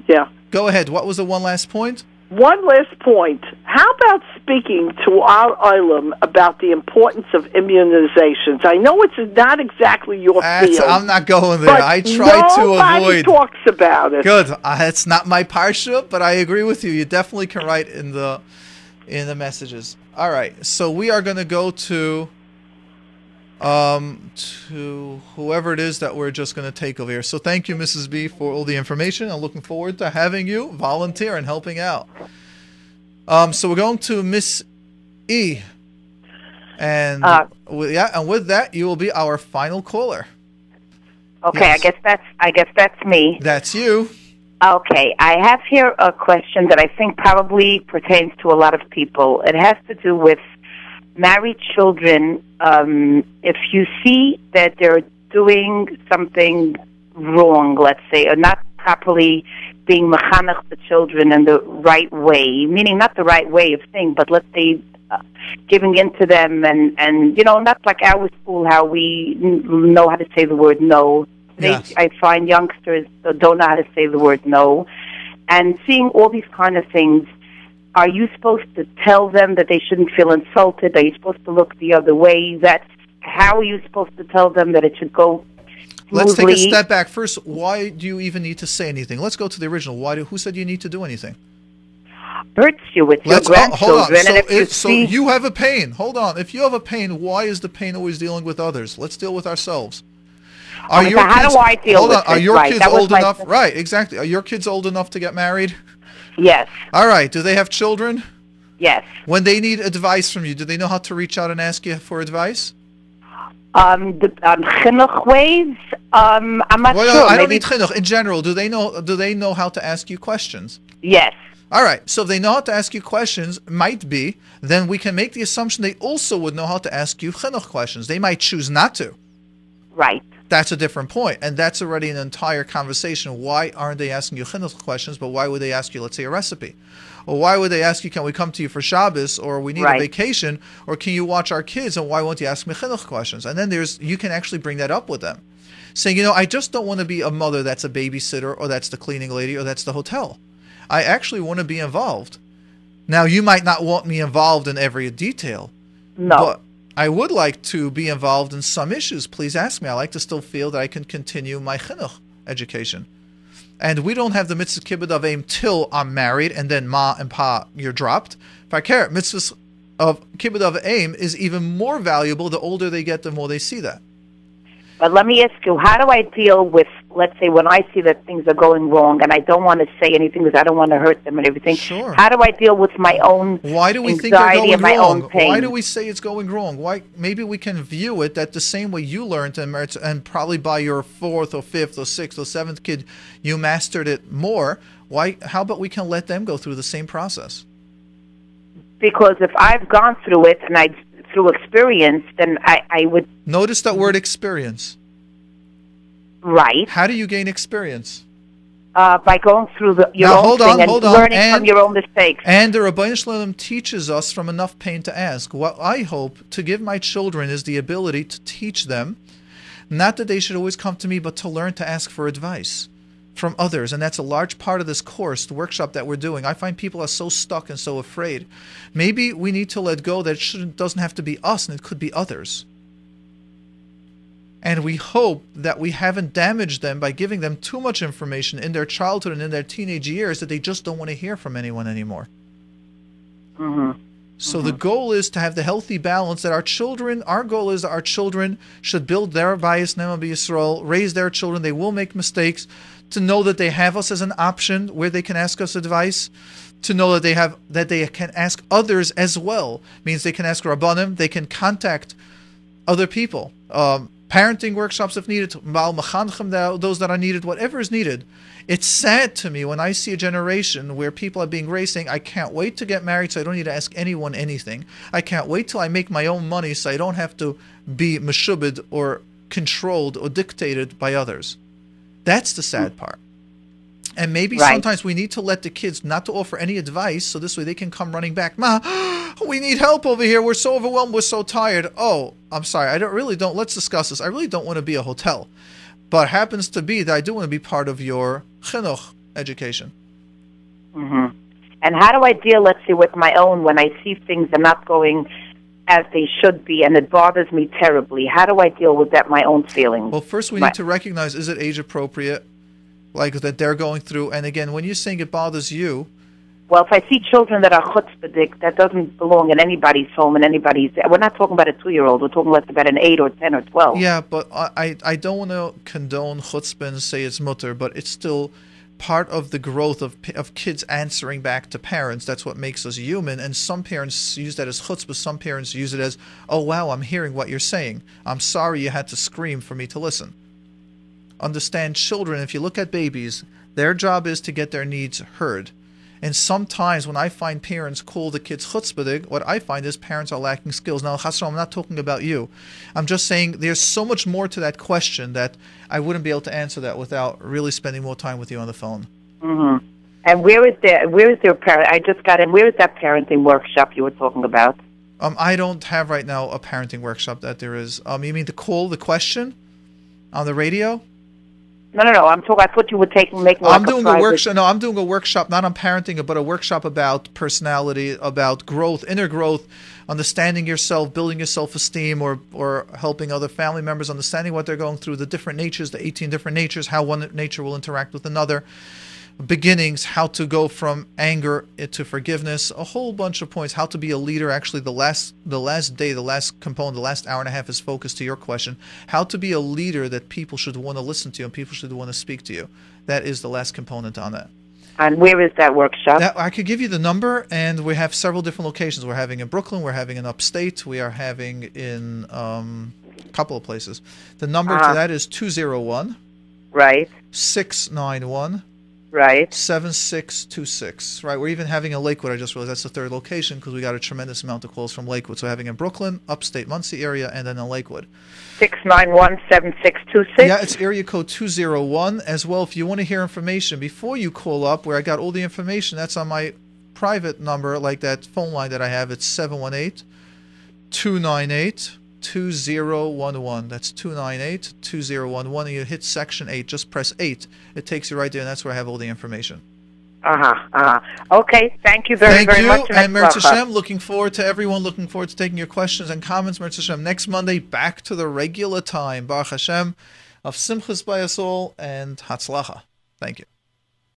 Yeah. Go ahead. What was the one last point? One last point. How about speaking to our Olam about the importance of immunizations? I know it's not exactly your That's, field. I'm not going there. I try to avoid. nobody talks about it. Good. Uh, it's not my parsha, but I agree with you. You definitely can write in the in the messages. All right. So we are going to go to um to whoever it is that we're just going to take over here. So thank you, Mrs. B, for all the information. I'm looking forward to having you volunteer and helping out. Um, so we're going to Miss E, and Uh, with, yeah, and with that, you will be our final caller. Okay, Yes. I guess that's I guess that's me. That's you. Okay, I have here a question that I think probably pertains to a lot of people. It has to do with married children. Um, if you see that they're doing something wrong, let's say, or not properly being mechanech the children in the right way, meaning not the right way of thing, but let's say uh, giving in to them and and you know not like our school how we n- know how to say the word no. They, Yes. I find youngsters don't know how to say the word no, and seeing all these kind of things. Are you supposed to tell them that they shouldn't feel insulted? Are you supposed to look the other way? That's how are you supposed to tell them that it should go Let's take a step back first. Why do you even need to say anything? Let's go to the original. Why do? Who said you need to do anything? hurts you with Let's oh, hold on. grandchildren, So, and if you so see, you have a pain. Hold on. If you have a pain, why is the pain always dealing with others? Let's deal with ourselves. Are Okay, so how do I deal hold with on. Are your Right, kids old enough? Right, exactly. Are your kids old enough to get married? Yes, All right. Do they have children? yes. When they need advice from you, do they know how to reach out and ask you for advice? Um, the um, chinuch ways. Um, I'm not Well, sure. I don't Maybe need chinuch. In general, do they know? Do they know how to ask you questions? yes. All right. So if they know how to ask you questions, might be, then we can make the assumption they also would know how to ask you chinuch questions. They might choose not to. Right. That's a different point, and that's already an entire conversation. Why aren't they asking you chinuch questions, but why would they ask you, let's say, a recipe? Or why would they ask you, can we come to you for Shabbos, or we need Right. a vacation, or can you watch our kids, and why won't you ask me chinuch questions? And then there's you can actually bring that up with them, saying, you know, I just don't want to be a mother that's a babysitter, or that's the cleaning lady, or that's the hotel. I actually want to be involved. Now, you might not want me involved in every detail, No. but I would like to be involved in some issues. Please ask me. I like to still feel that I can continue my chinuch education. And we don't have the mitzvah kibbud of aim till I'm married, and then ma and pa you're dropped. If I care, mitzvahs of kibbud of aim is even more valuable. The older they get, the more they see that. But let me ask you, how do I deal with, let's say, when I see that things are going wrong, and I don't want to say anything because I don't want to hurt them and everything. Sure. How do I deal with my own Why do we think anxiety going and my wrong? own pain? Why do we say it's going wrong? Why? Maybe we can view it that the same way you learned and, and probably by your fourth or fifth or sixth or seventh kid, you mastered it more. Why? How about we can let them go through the same process? because if I've gone through it and I through experience, then I, I would Notice that word experience. Right How do you gain experience? uh, by going through the, your Now, own hold thing on, and hold learning and- from your own mistakes. And the Rabbeinu Shalom teaches us from enough pain to ask. What I hope to give my children is the ability to teach them, not that they should always come to me, but to learn to ask for advice from others. And that's a large part of this course, the workshop that we're doing. I find people are so stuck and so afraid. Maybe we need to let go that it shouldn't, doesn't have to be us and it could be others. And we hope that we haven't damaged them by giving them too much information in their childhood and in their teenage years that they just don't want to hear from anyone anymore. Mm-hmm. So the goal is to have the healthy balance that our children, our goal is our children should build their bayis ne'eman b'Yisrael, raise their children. They will make mistakes. To know that they have us as an option where they can ask us advice. To know that they have that they can ask others as well means they can ask rabbanim. They can contact other people. Um, parenting workshops if needed, mal machanchim, those that are needed, whatever is needed. It's sad to me when I see a generation where people are being raised saying, I can't wait to get married so I don't need to ask anyone anything. I can't wait till I make my own money so I don't have to be meshubid or controlled or dictated by others. That's the sad hmm. part. And maybe Right. sometimes we need to let the kids not to offer any advice so this way they can come running back. Ma, <gasps> we need help over here. We're so overwhelmed. We're so tired. Oh, I'm sorry. I don't really don't. Let's discuss this. I really don't want to be a hotel. But happens to be that I do want to be part of your chinuch education. hmm And how do I deal, let's say, with my own when I see things are not going as they should be and it bothers me terribly? How do I deal with that, my own feelings? Well, first we need to recognize is it age appropriate, like that they're going through. And again, when you're saying it bothers you, Well, if I see children that are chutzpahdik, that doesn't belong in anybody's home and anybody's. We're not talking about a two-year-old. We're talking less about an eight or ten or twelve. Yeah, but I, I, I don't want to condone chutzpah and say it's mutter, but it's still part of the growth of of kids answering back to parents. That's what makes us human. And some parents use that as chutzpah. Some parents use it as, oh wow, I'm hearing what you're saying. I'm sorry you had to scream for me to listen. Understand, children. If you look at babies, their job is to get their needs heard. And sometimes when I find parents call the kids chutzpahdik, what I find is parents are lacking skills. Now, Hassan, I'm not talking about you. I'm just saying there's so much more to that question that I wouldn't be able to answer that without really spending more time with you on the phone. hmm And where is their where is their parent? I just got in. Where is that parenting workshop you were talking about? Um, I don't have right now a parenting workshop that there is. Um, you mean the call, the question on the radio? No, no, no. I'm talking. I thought you were taking making. I'm doing private, a workshop. No, I'm doing a workshop not on parenting, but a workshop about personality, about growth, inner growth, understanding yourself, building your self-esteem, or or helping other family members understanding what they're going through, the different natures, the 18 different natures, how one nature will interact with another, beginnings, how to go from anger to forgiveness, a whole bunch of points, how to be a leader. Actually, the last the last day, the last component, the last hour and a half is focused to your question, how to be a leader that people should want to listen to and people should want to speak to you. That is the last component on that. And where is that workshop? That, I could give you the number, and we have several different locations. We're having in Brooklyn, we're having in upstate, we are having in um, a couple of places. The number Uh-huh. to that is 201 right, 691 right. 7626. Right, we're even having a Lakewood. I just realized that's the third location because we got a tremendous amount of calls from Lakewood. So, having in Brooklyn, upstate Monsey area, and then in Lakewood. Six nine one seven six two six. Yeah, it's area code 201 as well. If you want to hear information before you call up, where I got all the information, that's on my private number, like that phone line that I have. It's 718 298 2011. That's 298 2011. And you hit section 8, just press 8. It takes you right there, and that's where I have all the information. Uh huh. Uh huh. Okay. Thank you very Thank very you, much. and Mertz Hashem, looking forward to everyone, looking forward to taking your questions and comments. Mertz Hashem, next Monday, back to the regular time. Baruch Hashem, of Simchas by us all, and Hatzlacha. Thank you.